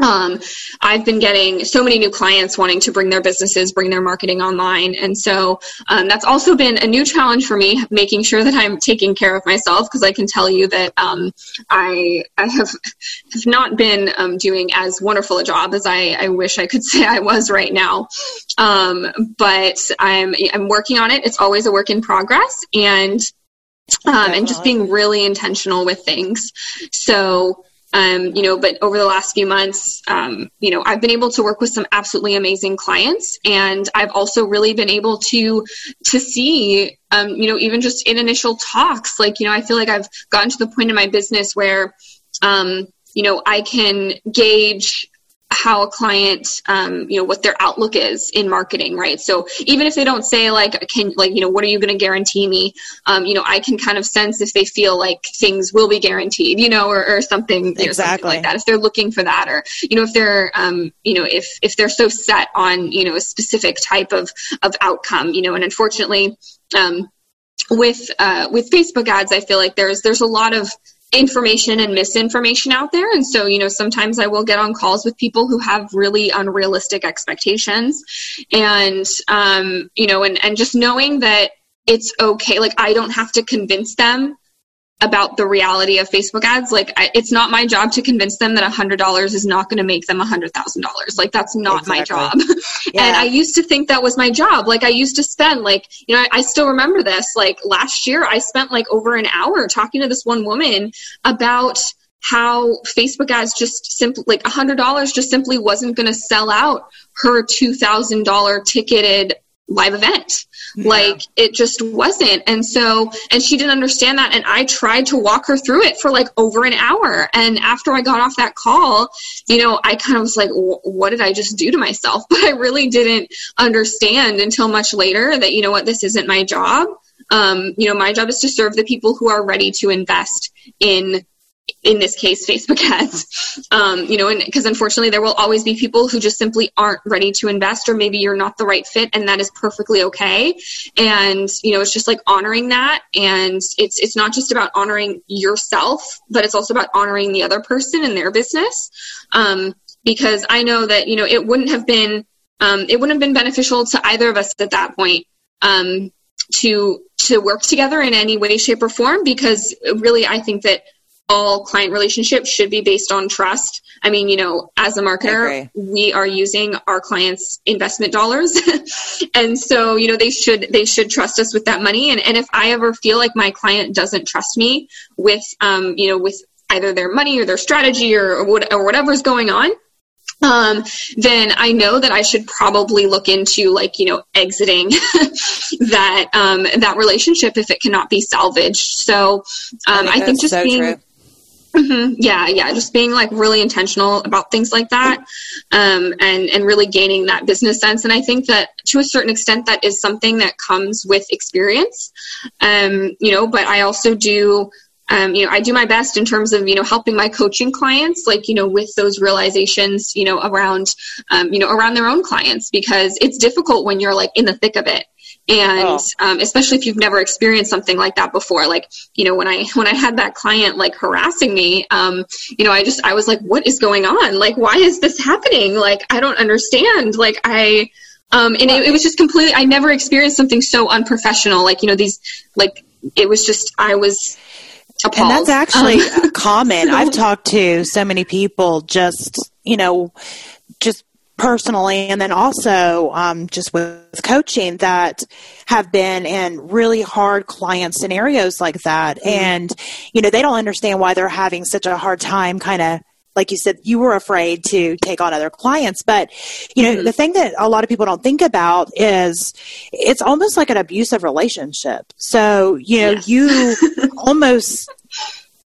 Speaker 3: Um, I've been getting so many new clients wanting to bring their businesses, bring their marketing online. And so um, that's also been a new challenge for me, making sure that I'm taking care of myself because I can tell you that um, I, I have, have not been um, doing as wonderful a job as I, I wish I could say I was right now. Um, but I'm, I'm working on it. It's always a work in progress. And um, and just being really intentional with things. So, um, you know, but over the last few months, um, you know, I've been able to work with some absolutely amazing clients, and I've also really been able to to see, um, you know, even just in initial talks, like you know, I feel like I've gotten to the point in my business where, um, you know, I can gauge how a client um, you know what their outlook is in marketing right? So even if they don't say like can like you know what are you going to guarantee me? Um, you know i can kind of sense if they feel like things will be guaranteed you know or, or something exactly know, something like that if they're looking for that or you know if they're um, you know if if they're so set on you know a specific type of of outcome you know and unfortunately um, with uh, with Facebook ads, I feel like there's there's a lot of information and misinformation out there. And so, you know, sometimes I will get on calls with people who have really unrealistic expectations. And, um, you know, and, and just knowing that it's okay. Like, I don't have to convince them about the reality of Facebook ads. Like, I, it's not my job to convince them that $100 is not going to make them $100,000. Like, that's not exactly. my job. Yeah. and I used to think that was my job. Like, I used to spend, like, you know, I, I still remember this. Like, last year, I spent like over an hour talking to this one woman about how Facebook ads just simply, like, $100 just simply wasn't going to sell out her $2,000 ticketed live event. Yeah. Like it just wasn't. And so, and she didn't understand that. And I tried to walk her through it for like over an hour. And after I got off that call, you know, I kind of was like, what did I just do to myself? But I really didn't understand until much later that, you know what, this isn't my job. Um, you know, my job is to serve the people who are ready to invest in in this case facebook ads. Um, you know because unfortunately there will always be people who just simply aren't ready to invest or maybe you're not the right fit and that is perfectly okay. And you know it's just like honoring that and it's it's not just about honoring yourself but it's also about honoring the other person and their business. Um, because i know that you know it wouldn't have been um, it wouldn't have been beneficial to either of us at that point um, to to work together in any way shape or form because really i think that all client relationships should be based on trust. I mean, you know, as a marketer, we are using our clients' investment dollars. and so, you know, they should they should trust us with that money. And and if I ever feel like my client doesn't trust me with um, you know, with either their money or their strategy or or, what, or whatever's going on, um, then I know that I should probably look into like you know exiting that um, that relationship if it cannot be salvaged. So um, I think, I think just so being true. Mm-hmm. Yeah, yeah, just being like really intentional about things like that, um, and and really gaining that business sense. And I think that to a certain extent, that is something that comes with experience, um, you know. But I also do, um, you know, I do my best in terms of you know helping my coaching clients, like you know, with those realizations, you know, around, um, you know, around their own clients because it's difficult when you're like in the thick of it and oh. um, especially if you've never experienced something like that before like you know when i when i had that client like harassing me um, you know i just i was like what is going on like why is this happening like i don't understand like i um, and it, it was just completely i never experienced something so unprofessional like you know these like it was just i was Appalled.
Speaker 2: And that's actually um, common. I've talked to so many people just, you know, just personally and then also um, just with coaching that have been in really hard client scenarios like that mm-hmm. and you know they don't understand why they're having such a hard time kind of like you said you were afraid to take on other clients but you know mm-hmm. the thing that a lot of people don't think about is it's almost like an abusive relationship so you know yes. you almost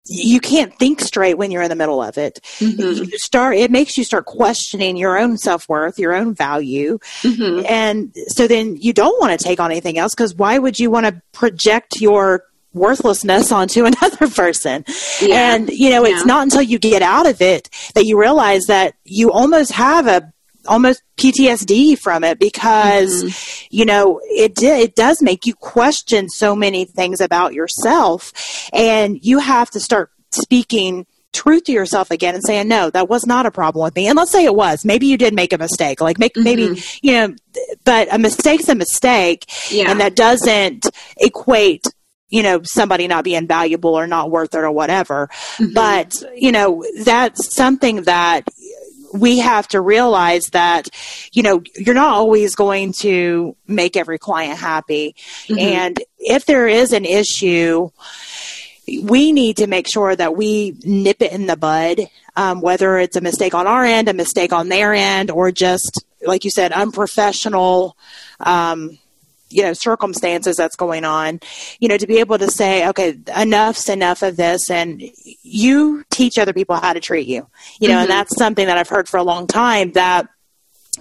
Speaker 2: you can't think straight when you're in the middle of it. Mm-hmm. You start it makes you start questioning your own self-worth, your own value. Mm-hmm. And so then you don't want to take on anything else because why would you want to project your worthlessness onto another person. Yeah. And you know, yeah. it's not until you get out of it that you realize that you almost have a almost PTSD from it because mm-hmm. you know it it does make you question so many things about yourself and you have to start speaking truth to yourself again and saying no that was not a problem with me and let's say it was maybe you did make a mistake like make, mm-hmm. maybe you know but a mistake's a mistake yeah. and that doesn't equate you know somebody not being valuable or not worth it or whatever mm-hmm. but you know that's something that we have to realize that, you know, you're not always going to make every client happy. Mm-hmm. And if there is an issue, we need to make sure that we nip it in the bud, um, whether it's a mistake on our end, a mistake on their end, or just, like you said, unprofessional. Um, you know circumstances that's going on you know to be able to say okay enough's enough of this and you teach other people how to treat you you know mm-hmm. and that's something that i've heard for a long time that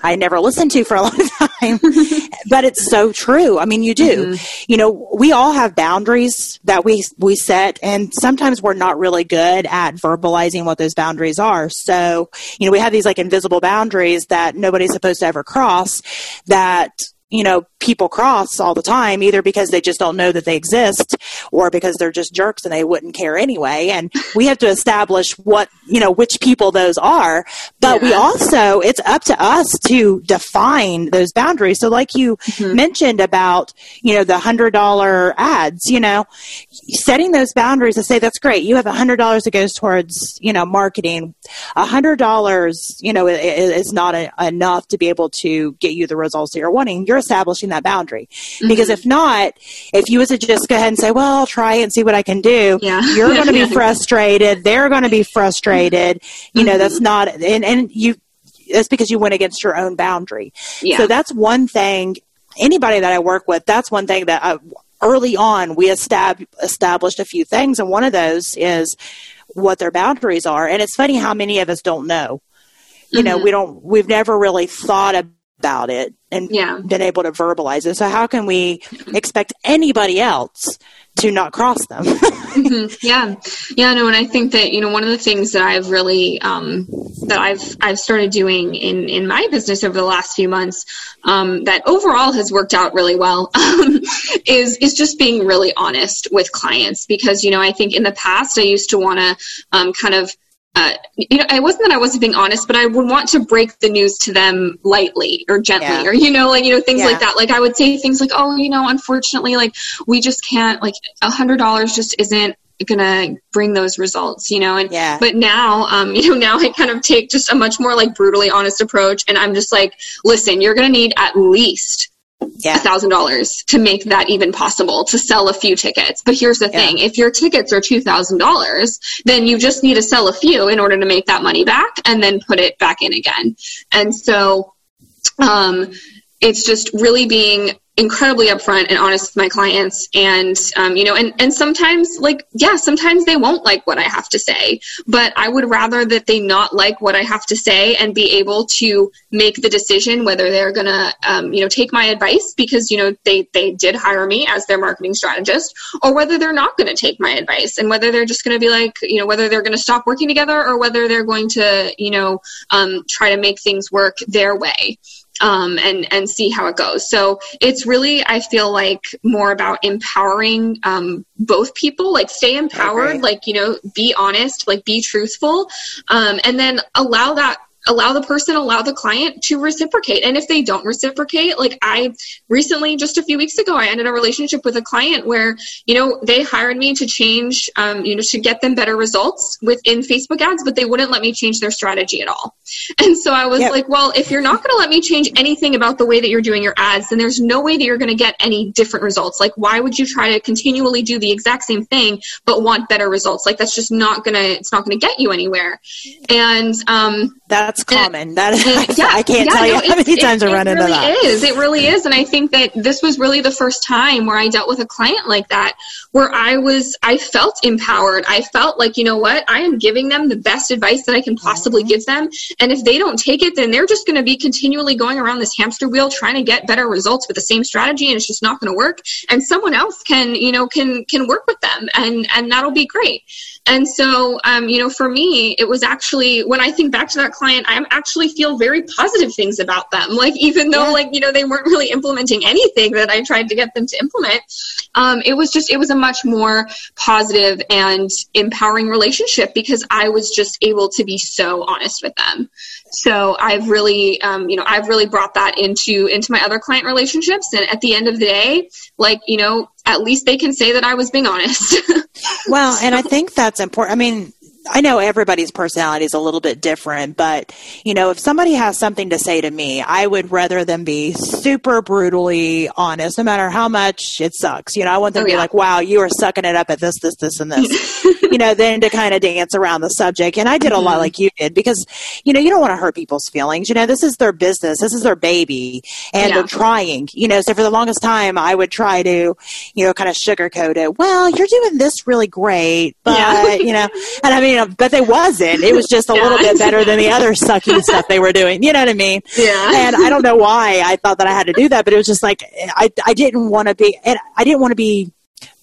Speaker 2: I never listened to for a long time, but it's so true. I mean, you do. Mm-hmm. You know, we all have boundaries that we we set, and sometimes we're not really good at verbalizing what those boundaries are. So, you know, we have these like invisible boundaries that nobody's supposed to ever cross. That you know, people cross all the time, either because they just don't know that they exist or because they're just jerks and they wouldn't care anyway. And we have to establish what, you know, which people those are. But yeah. we also, it's up to us to define those boundaries. So, like you mm-hmm. mentioned about, you know, the $100 ads, you know, setting those boundaries to say, that's great. You have $100 that goes towards, you know, marketing. $100, you know, is not a, enough to be able to get you the results that you're wanting. You're establishing that boundary. Mm-hmm. Because if not, if you was to just go ahead and say, well, I'll try and see what I can do, yeah. you're going to be frustrated. They're going to be frustrated. You mm-hmm. know, that's mm-hmm. not, and, and you, that's because you went against your own boundary. Yeah. So that's one thing anybody that I work with, that's one thing that I, early on we estab- established a few things, and one of those is what their boundaries are. And it's funny how many of us don't know. You mm-hmm. know, we don't. We've never really thought about it and yeah. been able to verbalize it. So how can we expect anybody else to not cross them.
Speaker 3: mm-hmm. Yeah, yeah, no, and I think that you know one of the things that I've really um, that I've I've started doing in in my business over the last few months um, that overall has worked out really well um, is is just being really honest with clients because you know I think in the past I used to want to um, kind of uh, you know, it wasn't that I wasn't being honest, but I would want to break the news to them lightly or gently, yeah. or you know, like you know, things yeah. like that. Like I would say things like, "Oh, you know, unfortunately, like we just can't. Like a hundred dollars just isn't gonna bring those results you know and yeah. but now um you know now i kind of take just a much more like brutally honest approach and i'm just like listen you're gonna need at least thousand dollars to make that even possible to sell a few tickets. But here's the thing: if your tickets are two thousand dollars, then you just need to sell a few in order to make that money back, and then put it back in again. And so, um, it's just really being incredibly upfront and honest with my clients. And um, you know and and sometimes like yeah sometimes they won't like what i have to say but i would rather that they not like what i have to say and be able to make the decision whether they're gonna um, you know take my advice because you know they they did hire me as their marketing strategist or whether they're not gonna take my advice and whether they're just gonna be like you know whether they're gonna stop working together or whether they're going to you know um, try to make things work their way um, and and see how it goes. So it's really I feel like more about empowering um, both people. Like stay empowered, okay. like you know, be honest, like be truthful, um, and then allow that allow the person, allow the client to reciprocate. And if they don't reciprocate, like I recently, just a few weeks ago, I ended a relationship with a client where, you know, they hired me to change, um, you know, to get them better results within Facebook ads, but they wouldn't let me change their strategy at all. And so I was yep. like, well, if you're not going to let me change anything about the way that you're doing your ads, then there's no way that you're going to get any different results. Like, why would you try to continually do the exact same thing, but want better results? Like, that's just not going to, it's not going to get you anywhere. And, um,
Speaker 2: that's common. That is, yeah, I can't yeah, tell you how many times I run into
Speaker 3: really
Speaker 2: that.
Speaker 3: It is. It really is. And I think that this was really the first time where I dealt with a client like that, where I was, I felt empowered. I felt like, you know what, I am giving them the best advice that I can possibly mm-hmm. give them. And if they don't take it, then they're just going to be continually going around this hamster wheel trying to get better results with the same strategy, and it's just not going to work. And someone else can, you know, can can work with them, and and that'll be great. And so, um, you know, for me, it was actually when I think back to that client, I actually feel very positive things about them. Like even though, yeah. like you know, they weren't really implementing anything that I tried to get them to implement, um, it was just it was a much more positive and empowering relationship because I was just able to be so honest with them. So I've really, um, you know, I've really brought that into into my other client relationships. And at the end of the day, like you know, at least they can say that I was being honest.
Speaker 2: well, and I think that's important. I mean, I know everybody's personality is a little bit different, but you know, if somebody has something to say to me, I would rather them be super brutally honest, no matter how much it sucks. You know, I want them oh, to be yeah. like, "Wow, you are sucking it up at this, this, this, and this." you know, then to kind of dance around the subject. And I did a mm-hmm. lot like you did because, you know, you don't want to hurt people's feelings. You know, this is their business, this is their baby, and yeah. they're trying. You know, so for the longest time, I would try to, you know, kind of sugarcoat it. Well, you're doing this really great, but yeah. you know, and I mean you know, but they wasn't. It was just a yeah. little bit better than the other sucky stuff they were doing. You know what I mean?
Speaker 3: Yeah.
Speaker 2: And I don't know why I thought that I had to do that, but it was just like I I didn't want to be, and I didn't want to be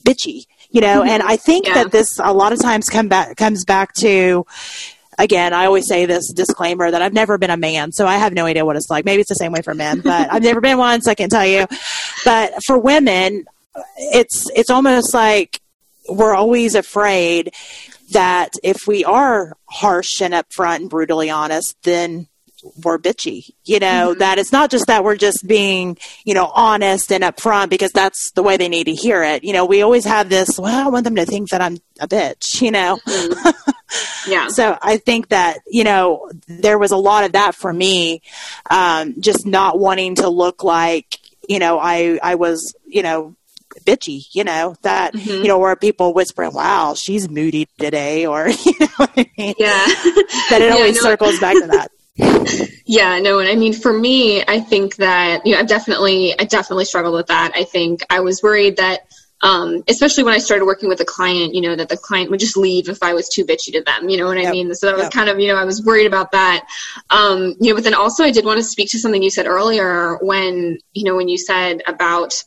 Speaker 2: bitchy, you know. Mm-hmm. And I think yeah. that this a lot of times come back comes back to again, I always say this disclaimer that I've never been a man, so I have no idea what it's like. Maybe it's the same way for men, but I've never been one, so I can't tell you. But for women, it's it's almost like we're always afraid that if we are harsh and upfront and brutally honest, then we're bitchy. You know, mm-hmm. that it's not just that we're just being, you know, honest and upfront because that's the way they need to hear it. You know, we always have this, well, I want them to think that I'm a bitch, you know?
Speaker 3: Mm-hmm. Yeah.
Speaker 2: so I think that, you know, there was a lot of that for me, um, just not wanting to look like, you know, I, I was, you know, bitchy, you know, that, mm-hmm. you know, where people whisper, wow, she's moody today, or, you know what I mean?
Speaker 3: Yeah.
Speaker 2: that it yeah, always circles back to that.
Speaker 3: Yeah, no, and I mean for me, I think that you know I've definitely I definitely struggled with that. I think I was worried that um, especially when I started working with a client, you know, that the client would just leave if I was too bitchy to them. You know what I mean? So that was yep. kind of, you know, I was worried about that. Um, you know, but then also I did want to speak to something you said earlier when, you know, when you said about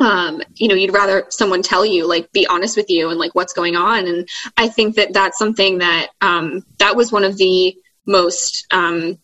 Speaker 3: um, you know, you'd rather someone tell you, like, be honest with you and like what's going on. And I think that that's something that um, that was one of the most um,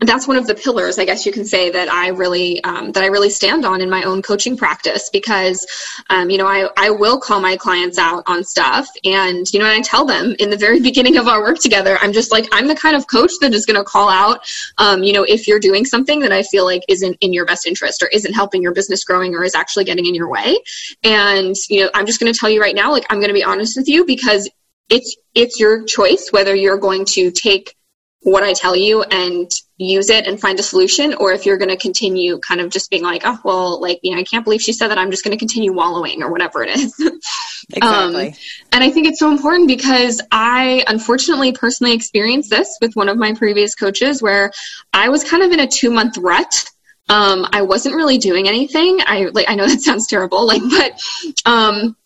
Speaker 3: that's one of the pillars, I guess you can say, that I really um, that I really stand on in my own coaching practice because, um, you know, I I will call my clients out on stuff, and you know, I tell them in the very beginning of our work together, I'm just like I'm the kind of coach that is going to call out, um, you know, if you're doing something that I feel like isn't in your best interest or isn't helping your business growing or is actually getting in your way, and you know, I'm just going to tell you right now, like I'm going to be honest with you because it's it's your choice whether you're going to take what I tell you and use it and find a solution, or if you're going to continue kind of just being like, oh, well, like, you know, I can't believe she said that. I'm just going to continue wallowing or whatever it is.
Speaker 2: exactly. Um,
Speaker 3: and I think it's so important because I unfortunately personally experienced this with one of my previous coaches where I was kind of in a two month rut. Um, I wasn't really doing anything. I like, I know that sounds terrible, like, but, um,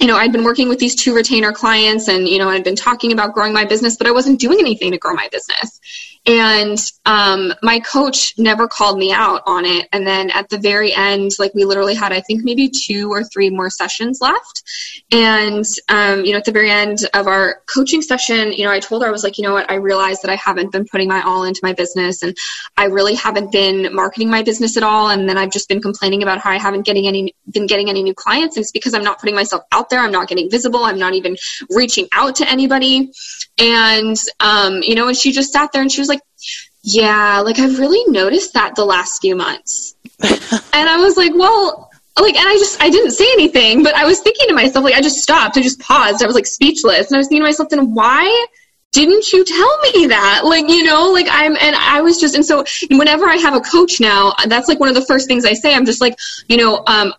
Speaker 3: you know, I'd been working with these two retainer clients and, you know, I'd been talking about growing my business, but I wasn't doing anything to grow my business. And um, my coach never called me out on it. And then at the very end, like we literally had, I think maybe two or three more sessions left. And, um, you know, at the very end of our coaching session, you know, I told her, I was like, you know what, I realized that I haven't been putting my all into my business and I really haven't been marketing my business at all. And then I've just been complaining about how I haven't getting any, been getting any new clients. And it's because I'm not putting myself out there. I'm not getting visible. I'm not even reaching out to anybody. And, um, you know, and she just sat there and she was like, yeah, like I've really noticed that the last few months. and I was like, well, like, and I just, I didn't say anything, but I was thinking to myself, like, I just stopped. I just paused. I was like speechless. And I was thinking to myself, then why didn't you tell me that? Like, you know, like I'm, and I was just, and so whenever I have a coach now, that's like one of the first things I say. I'm just like, you know, um,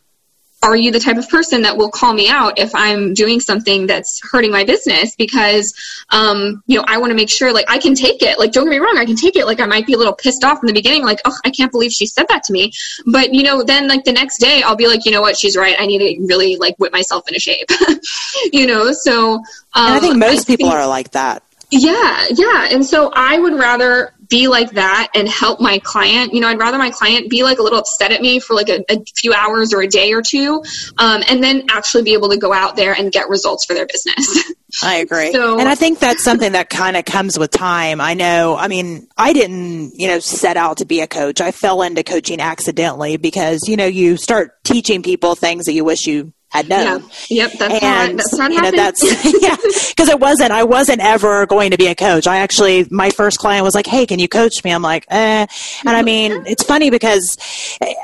Speaker 3: are you the type of person that will call me out if I'm doing something that's hurting my business? Because, um, you know, I want to make sure, like, I can take it. Like, don't get me wrong, I can take it. Like, I might be a little pissed off in the beginning, like, oh, I can't believe she said that to me. But, you know, then, like, the next day, I'll be like, you know what, she's right. I need to really, like, whip myself into shape. you know, so. Um,
Speaker 2: and I think most I people think, are like that.
Speaker 3: Yeah, yeah. And so I would rather be like that and help my client. You know, I'd rather my client be like a little upset at me for like a, a few hours or a day or two, um, and then actually be able to go out there and get results for their business.
Speaker 2: I agree. So, and I think that's something that kind of comes with time. I know, I mean, I didn't, you know, set out to be a coach. I fell into coaching accidentally because, you know, you start teaching people things that you wish you had known.
Speaker 3: Yeah. Yep, that's and, not that's not
Speaker 2: you know, that's yeah, because it wasn't. I wasn't ever going to be a coach. I actually, my first client was like, "Hey, can you coach me?" I'm like, "Eh," and I mean, it's funny because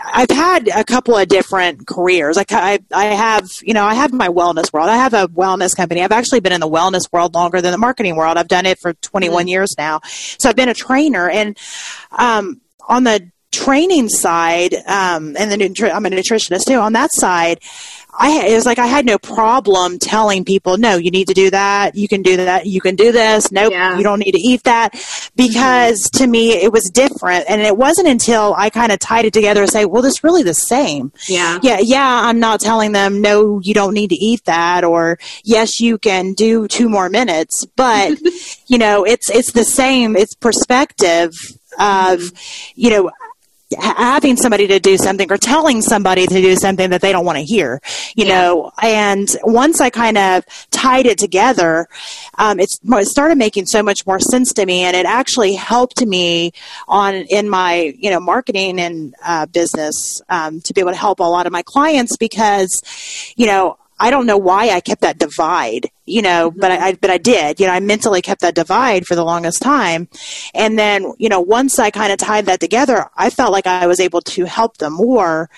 Speaker 2: I've had a couple of different careers. Like I, I have, you know, I have my wellness world. I have a wellness company. I've actually been in the wellness world longer than the marketing world. I've done it for 21 mm-hmm. years now. So I've been a trainer, and um, on the training side, um, and the nutri- I'm a nutritionist too. On that side I it was like I had no problem telling people, no, you need to do that. You can do that. You can do this. Nope, yeah. you don't need to eat that because to me it was different. And it wasn't until I kind of tied it together and say, well, this really the same.
Speaker 3: Yeah.
Speaker 2: Yeah. Yeah. I'm not telling them, no, you don't need to eat that or yes, you can do two more minutes, but you know, it's, it's the same. It's perspective of, mm-hmm. you know, having somebody to do something or telling somebody to do something that they don't want to hear, you yeah. know. And once I kind of tied it together, um, it started making so much more sense to me, and it actually helped me on in my you know marketing and uh, business um, to be able to help a lot of my clients because you know I don't know why I kept that divide, you know, mm-hmm. but I, I, but I did, you know, I mentally kept that divide for the longest time. And then, you know, once I kind of tied that together, I felt like I was able to help them more.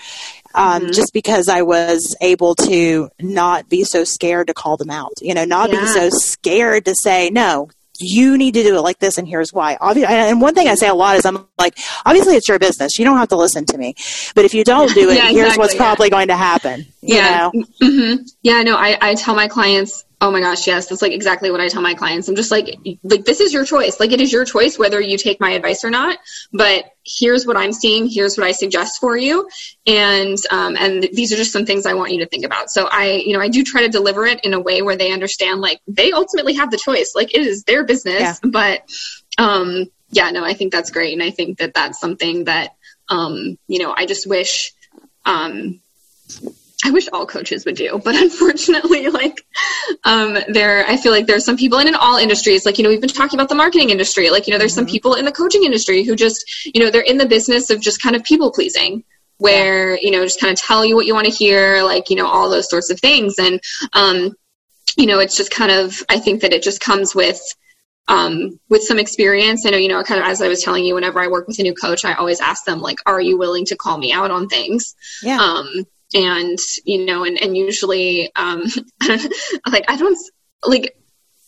Speaker 2: Um, mm-hmm. just because I was able to not be so scared to call them out, you know, not yeah. be so scared to say, no, you need to do it like this and here's why. Obviously, and one thing i say a lot is i'm like obviously it's your business. You don't have to listen to me. But if you don't do it yeah, here's what's yeah. probably going to happen
Speaker 3: yeah. mm-hmm. yeah no I, I tell my clients Oh my gosh, yes, that's like exactly what I tell my clients. I'm just like, like this is your choice. Like it is your choice whether you take my advice or not. But here's what I'm seeing. Here's what I suggest for you, and um, and these are just some things I want you to think about. So I, you know, I do try to deliver it in a way where they understand like they ultimately have the choice. Like it is their business, yeah. but um, yeah, no, I think that's great, and I think that that's something that um, you know, I just wish. Um, I wish all coaches would do, but unfortunately, like, um, there, I feel like there's some people, and in all industries, like, you know, we've been talking about the marketing industry, like, you know, there's mm-hmm. some people in the coaching industry who just, you know, they're in the business of just kind of people pleasing, where, you know, just kind of tell you what you want to hear, like, you know, all those sorts of things. And, um, you know, it's just kind of, I think that it just comes with, um, with some experience. I know, you know, kind of as I was telling you, whenever I work with a new coach, I always ask them, like, are you willing to call me out on things?
Speaker 2: Yeah.
Speaker 3: Um, and you know and, and usually um like i don't like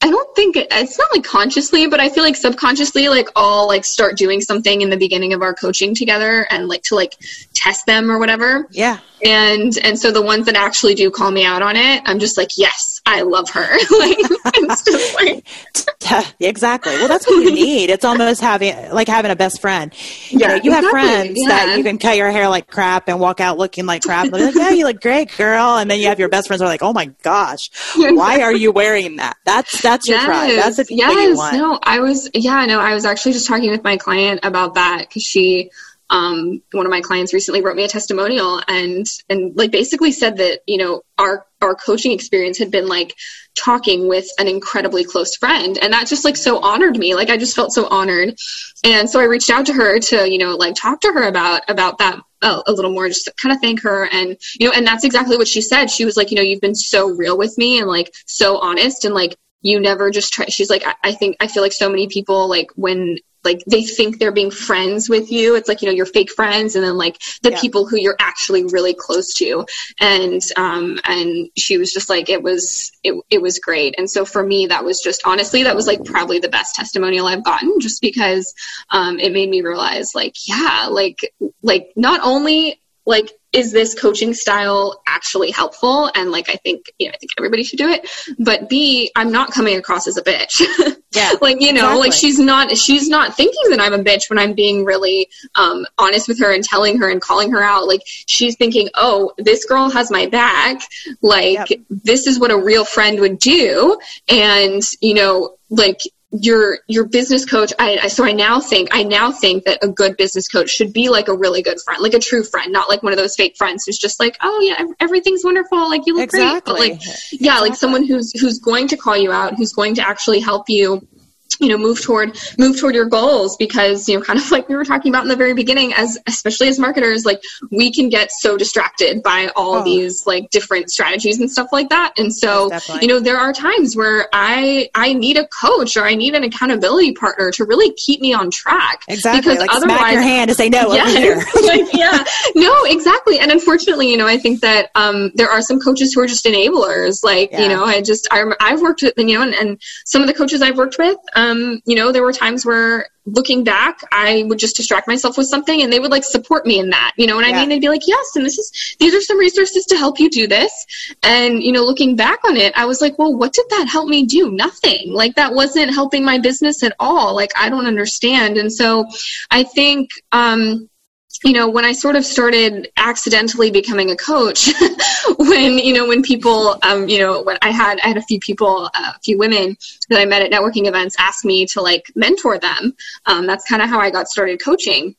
Speaker 3: I don't think it's not like consciously, but I feel like subconsciously, like I'll like start doing something in the beginning of our coaching together and like to like test them or whatever.
Speaker 2: Yeah.
Speaker 3: And and so the ones that actually do call me out on it, I'm just like, yes, I love her. like
Speaker 2: like exactly. Well, that's what you need. It's almost having like having a best friend. You yeah, know, you exactly. have friends yeah. that you can cut your hair like crap and walk out looking like crap. And like, yeah, you look great, girl. And then you have your best friends who are like, oh my gosh, why are you wearing that? That's that's your yes. tribe. That's the yes.
Speaker 3: No, I was yeah, no, I was actually just talking with my client about that because she um, one of my clients recently wrote me a testimonial and and like basically said that you know our our coaching experience had been like talking with an incredibly close friend. And that just like so honored me. Like i just felt so honored. And so i reached out to her to you know like talk to her about about that a, a little more just kind of thank her. And you know and that's exactly what she said. She was like you know you've been so real with me and like so honest and like you never just try she's like I, I think i feel like so many people like when like they think they're being friends with you. It's like, you know, your fake friends and then like the yeah. people who you're actually really close to. And, um, and she was just like, it was, it, it was great. And so for me, that was just honestly, that was like probably the best testimonial I've gotten just because, um, it made me realize like, yeah, like, like not only like is this coaching style actually helpful? And like i think you know i think everybody should do it. But b i'm not coming across as a bitch.
Speaker 2: Yeah
Speaker 3: like you know exactly. like she's not she's not thinking that i'm a bitch when i'm being really um, honest with her and telling her and calling her out. Like she's thinking oh this girl has my back. Like yep. this is what a real friend would do. And you know like your your business coach I, I, so i now think i now think that a good business coach should be like a really good friend like a true friend not like one of those fake friends who's just like oh yeah everything's wonderful like you look exactly. great but like yeah exactly. like someone who's who's going to call you out who's going to actually help you you know move toward move toward your goals because you know kind of like we were talking about in the very beginning as especially as marketers like we can get so distracted by all oh. these like different strategies and stuff like that. And so you know there are times where i i need a coach or i need an accountability partner to really keep me on track.
Speaker 2: Exactly. Because like otherwise smack your hand to say no yes,
Speaker 3: like, yeah. No exactly. And unfortunately you know i think that um there are some coaches who are just enablers. Like yeah. you know i just I, i've worked with you know and, and some of the coaches i've worked with um, you know, there were times where looking back, I would just distract myself with something and they would like support me in that. You know what yeah. I mean? They'd be like, yes, and this is, these are some resources to help you do this. And, you know, looking back on it, I was like, well, what did that help me do? Nothing. Like that wasn't helping my business at all. Like I don't understand. And so I think, um, you know, when I sort of started accidentally becoming a coach, when you know, when people, um, you know, when I had I had a few people, uh, a few women that I met at networking events ask me to like mentor them. Um, that's kind of how I got started coaching.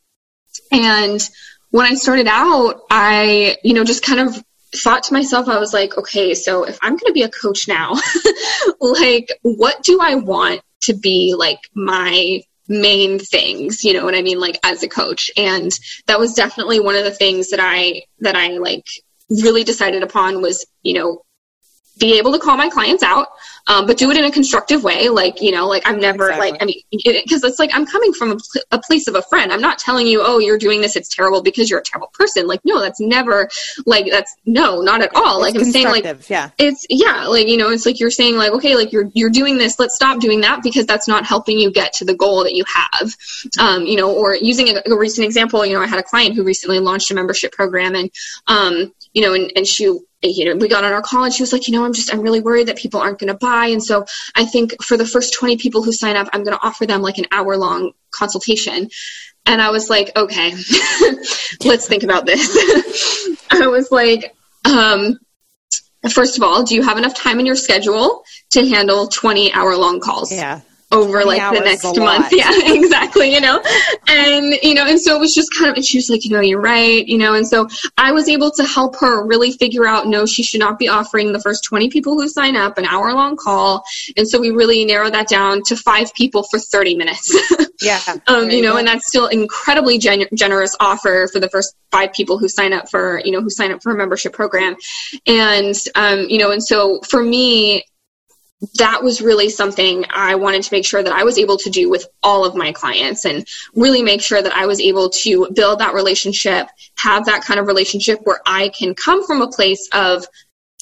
Speaker 3: And when I started out, I, you know, just kind of thought to myself, I was like, okay, so if I'm going to be a coach now, like, what do I want to be like my main things you know what i mean like as a coach. And that was definitely one of the things that i that i like really decided upon was you know be able to call my clients out um, but do it in a constructive way. Like, you know, like I'm never exactly. like, I mean, because it, it's like I'm coming from a, a, place of a friend. I'm not telling you, oh, you're doing this, it's terrible because you're a terrible person. Like, no, that's never like that's no, not at all.
Speaker 2: It's
Speaker 3: like I'm saying,
Speaker 2: like,
Speaker 3: yeah, it's yeah, like you know, it's like you're saying, like, okay, like you're you're doing this, let's stop doing that because that's not helping you get to the goal that you have. Um, you know, or using a, a recent example, you know, I had a client who recently launched a membership program, and um, you know, and, and she you know, we got on our call and she was like, you know, I'm just, I'm really worried that people aren't going to buy. And so I think for the first 20 people who sign up, I'm going to offer them like an hour long consultation. And I was like, okay, let's think about this. I was like, um, first of all, do you have enough time in your schedule to handle 20 hour long calls?
Speaker 2: Yeah
Speaker 3: over like the next month. Yeah, exactly. You know, and you know, and so it was just kind of, and she was like, you know, you're right. You know, and so I was able to help her really figure out, no, she should not be offering the first 20 people who sign up an hour long call. And so we really narrowed that down to five people for 30 minutes.
Speaker 2: yeah.
Speaker 3: um, you know, go. and that's still incredibly gen- generous offer for the first five people who sign up for, you know, who sign up for a membership program. And, um, you know, and so for me, that was really something I wanted to make sure that I was able to do with all of my clients and really make sure that I was able to build that relationship, have that kind of relationship where I can come from a place of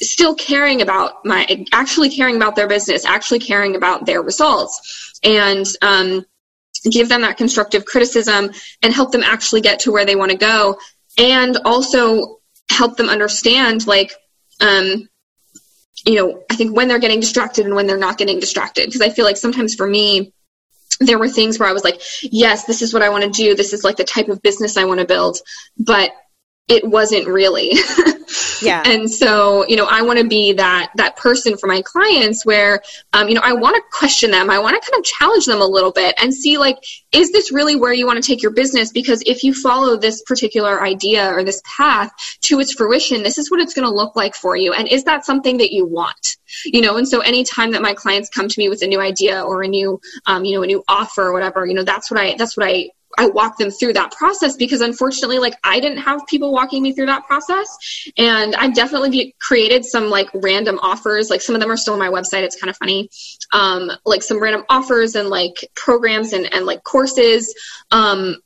Speaker 3: still caring about my, actually caring about their business, actually caring about their results. And, um, give them that constructive criticism and help them actually get to where they want to go and also help them understand like um, you know, I think when they're getting distracted and when they're not getting distracted. Because I feel like sometimes for me, there were things where I was like, yes, this is what I want to do. This is like the type of business I want to build. But it wasn't really.
Speaker 2: yeah.
Speaker 3: And so, you know, I want to be that that person for my clients where um, you know, I want to question them. I want to kind of challenge them a little bit and see like is this really where you want to take your business because if you follow this particular idea or this path to its fruition, this is what it's going to look like for you and is that something that you want? You know, and so anytime that my clients come to me with a new idea or a new um, you know, a new offer or whatever, you know, that's what I that's what I I walk them through that process because unfortunately, like I didn't have people walking me through that process. And I've definitely created some like random offers. Like some of them are still on my website. It's kind of funny. Um, like some random offers and like programs and, and like courses, um,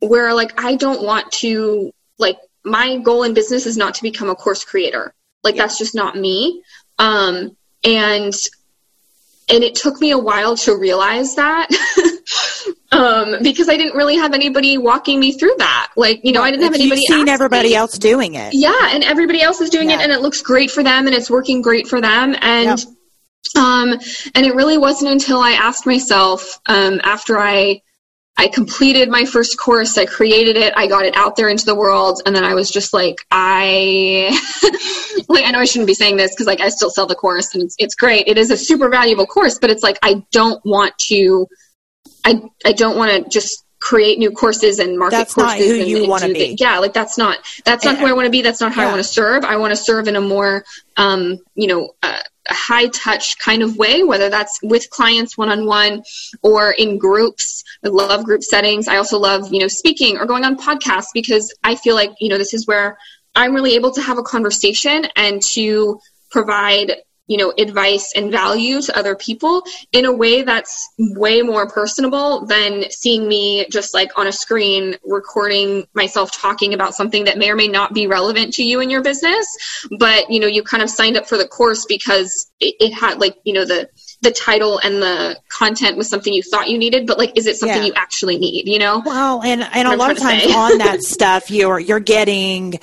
Speaker 3: where like I don't want to like my goal in business is not to become a course creator. Like yeah. that's just not me. Um, and and it took me a while to realize that um, because I didn't really have anybody walking me through that. Like, you know, I didn't have anybody.
Speaker 2: You've seen everybody
Speaker 3: me.
Speaker 2: else doing it.
Speaker 3: Yeah, and everybody else is doing yeah. it, and it looks great for them, and it's working great for them, and. Yep. Um, and it really wasn't until I asked myself um, after I I completed my first course. I created it. I got it out there into the world. And then I was just like, I, like, I know I shouldn't be saying this because like I still sell the course and it's, it's great. It is a super valuable course, but it's like, I don't want to, I, I don't want to just create new courses and market
Speaker 2: that's
Speaker 3: courses.
Speaker 2: Not who and, you want to be.
Speaker 3: The, yeah, like that's not that's not who I want to be. That's not how yeah. I want to serve. I want to serve in a more, um, you know, uh, a high touch kind of way, whether that's with clients one on one or in groups. I love group settings. I also love, you know, speaking or going on podcasts because I feel like, you know, this is where I'm really able to have a conversation and to provide you know advice and value to other people in a way that's way more personable than seeing me just like on a screen recording myself talking about something that may or may not be relevant to you and your business but you know you kind of signed up for the course because it, it had like you know the the title and the content was something you thought you needed, but like, is it something yeah. you actually need? You know?
Speaker 2: Well, and and a lot of times on that stuff, you're you're getting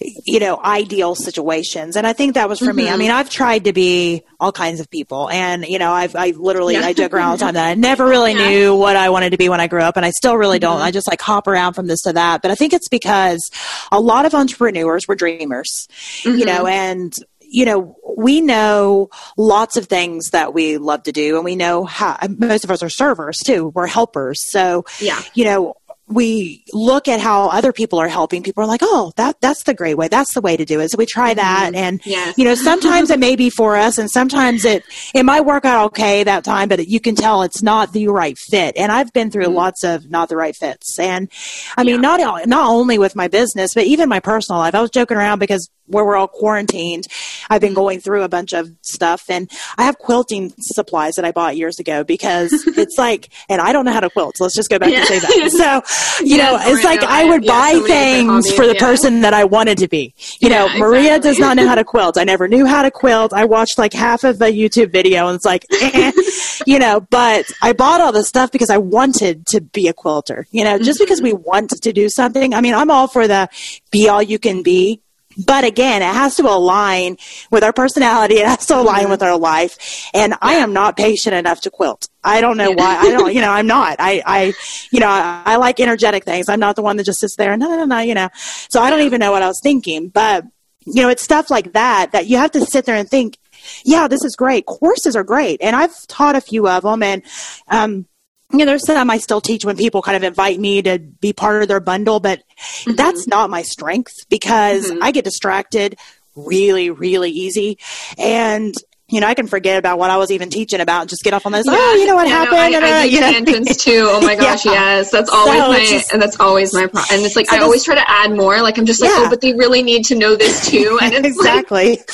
Speaker 2: you know, ideal situations. And I think that was for mm-hmm. me. I mm-hmm. mean, I've tried to be all kinds of people and, you know, I've, I literally, yeah. I joke around all the time that I never really yeah. knew what I wanted to be when I grew up. And I still really don't. Mm-hmm. I just like hop around from this to that. But I think it's because a lot of entrepreneurs were dreamers, mm-hmm. you know, mm-hmm. and you know, we know lots of things that we love to do, and we know how most of us are servers too. We're helpers. So,
Speaker 3: yeah.
Speaker 2: you know, we look at how other people are helping people are like oh that that's the great way that's the way to do it so we try that mm-hmm. and
Speaker 3: yes.
Speaker 2: you know sometimes it may be for us and sometimes it it might work out okay that time but you can tell it's not the right fit and i've been through mm-hmm. lots of not the right fits and i mean yeah. not not only with my business but even my personal life i was joking around because where we're all quarantined i've been mm-hmm. going through a bunch of stuff and i have quilting supplies that i bought years ago because it's like and i don't know how to quilt so let's just go back yeah. and say that so you yes, know, it's like I would buy so things for the yeah. person that I wanted to be. You know, Maria exactly. does not know how to quilt. I never knew how to quilt. I watched like half of a YouTube video and it's like, eh, you know, but I bought all this stuff because I wanted to be a quilter. You know, just mm-hmm. because we want to do something. I mean, I'm all for the be all you can be But again, it has to align with our personality. It has to align with our life. And. I am not patient enough to quilt. I don't know why. I don't, you know, I'm not. I, I, you know, I, I like energetic things. I'm not the one that just sits there and no, no, no, no, you know. So I don't even know what I was thinking. But, you know, it's stuff like that that you have to sit there and think, yeah, this is great. Courses are great. And I've taught a few of them and, um, you know, there's some I still teach when people kind of invite me to be part of their bundle, but mm-hmm. that's not my strength because mm-hmm. I get distracted really, really easy. And you know, I can forget about what I was even teaching about and just get off on this. Yeah, oh, you know what happened?
Speaker 3: Know, I, I you know? tangents too. Oh my gosh, yeah. yes, that's always so my just, and that's always my problem. And it's like so I always try to add more. Like I'm just like, yeah. oh, but they really need to know this too. And
Speaker 2: exactly. Like,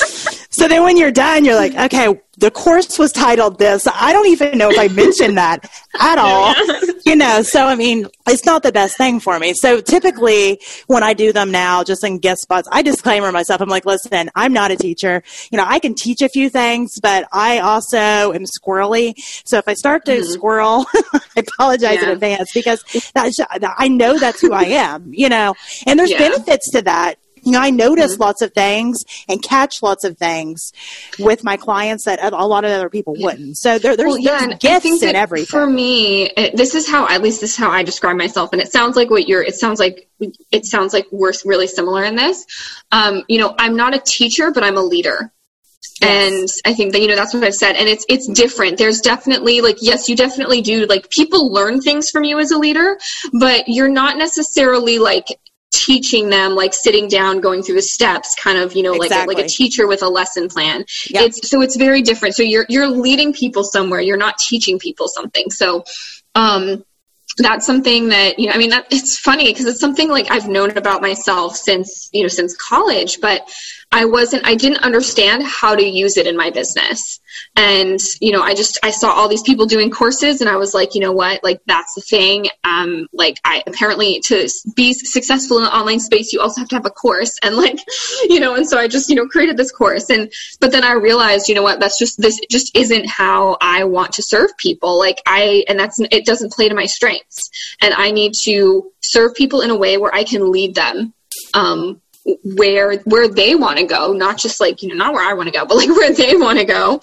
Speaker 2: so then when you're done, you're like, okay, the course was titled this. I don't even know if I mentioned that at all. You know, so I mean, it's not the best thing for me. So typically when I do them now, just in guest spots, I disclaimer myself. I'm like, listen, I'm not a teacher. You know, I can teach a few things, but I also am squirrely. So if I start to mm-hmm. squirrel, I apologize yeah. in advance because that's, I know that's who I am, you know, and there's yeah. benefits to that you know, I notice mm-hmm. lots of things and catch lots of things with my clients that a lot of other people wouldn't. So there, there's, well, yeah, there's gifts in everything.
Speaker 3: For me, this is how, at least this is how I describe myself. And it sounds like what you're, it sounds like, it sounds like we're really similar in this. Um, you know, I'm not a teacher, but I'm a leader. And I think that, you know, that's what I've said. And it's, it's different. There's definitely like, yes, you definitely do. Like people learn things from you as a leader, but you're not necessarily like teaching them like sitting down going through the steps kind of you know like exactly. a, like a teacher with a lesson plan yep. it's so it's very different so you're you're leading people somewhere you're not teaching people something so um that's something that you know i mean that it's funny because it's something like i've known about myself since you know since college but i wasn't i didn't understand how to use it in my business. And you know i just i saw all these people doing courses and i was like you know what? Like that's the thing. Um like i apparently to be successful in the online space you also have to have a course and like you know and so i just you know created this course. And but then i realized you know what? That's just this just isn't how i want to serve people. Like i and that's it doesn't play to my strengths. And i need to serve people in a way where i can lead them um, where where they want to go not just like you know not where i want to go but like where they want to go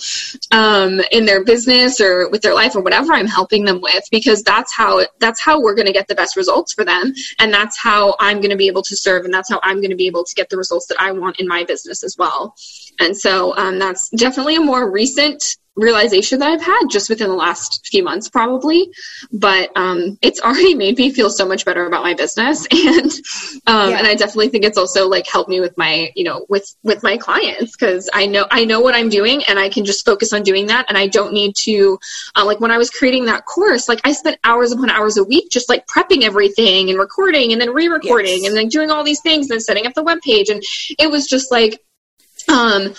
Speaker 3: um, in their business or with their life or whatever i'm helping them with because that's how that's how we're going to get the best results for them and that's how i'm going to be able to serve and that's how i'm going to be able to get the results that i want in my business as well. And so um, that's definitely a more recent realization that I've had just within the last few months, probably. But um, it's already made me feel so much better about my business, and um, yeah. and I definitely think it's also like helped me with my you know with with my clients because I know I know what I'm doing, and I can just focus on doing that, and I don't need to uh, like when I was creating that course, like I spent hours upon hours a week just like prepping everything and recording and then re-recording yes. and then doing all these things and then setting up the web page, and it was just like um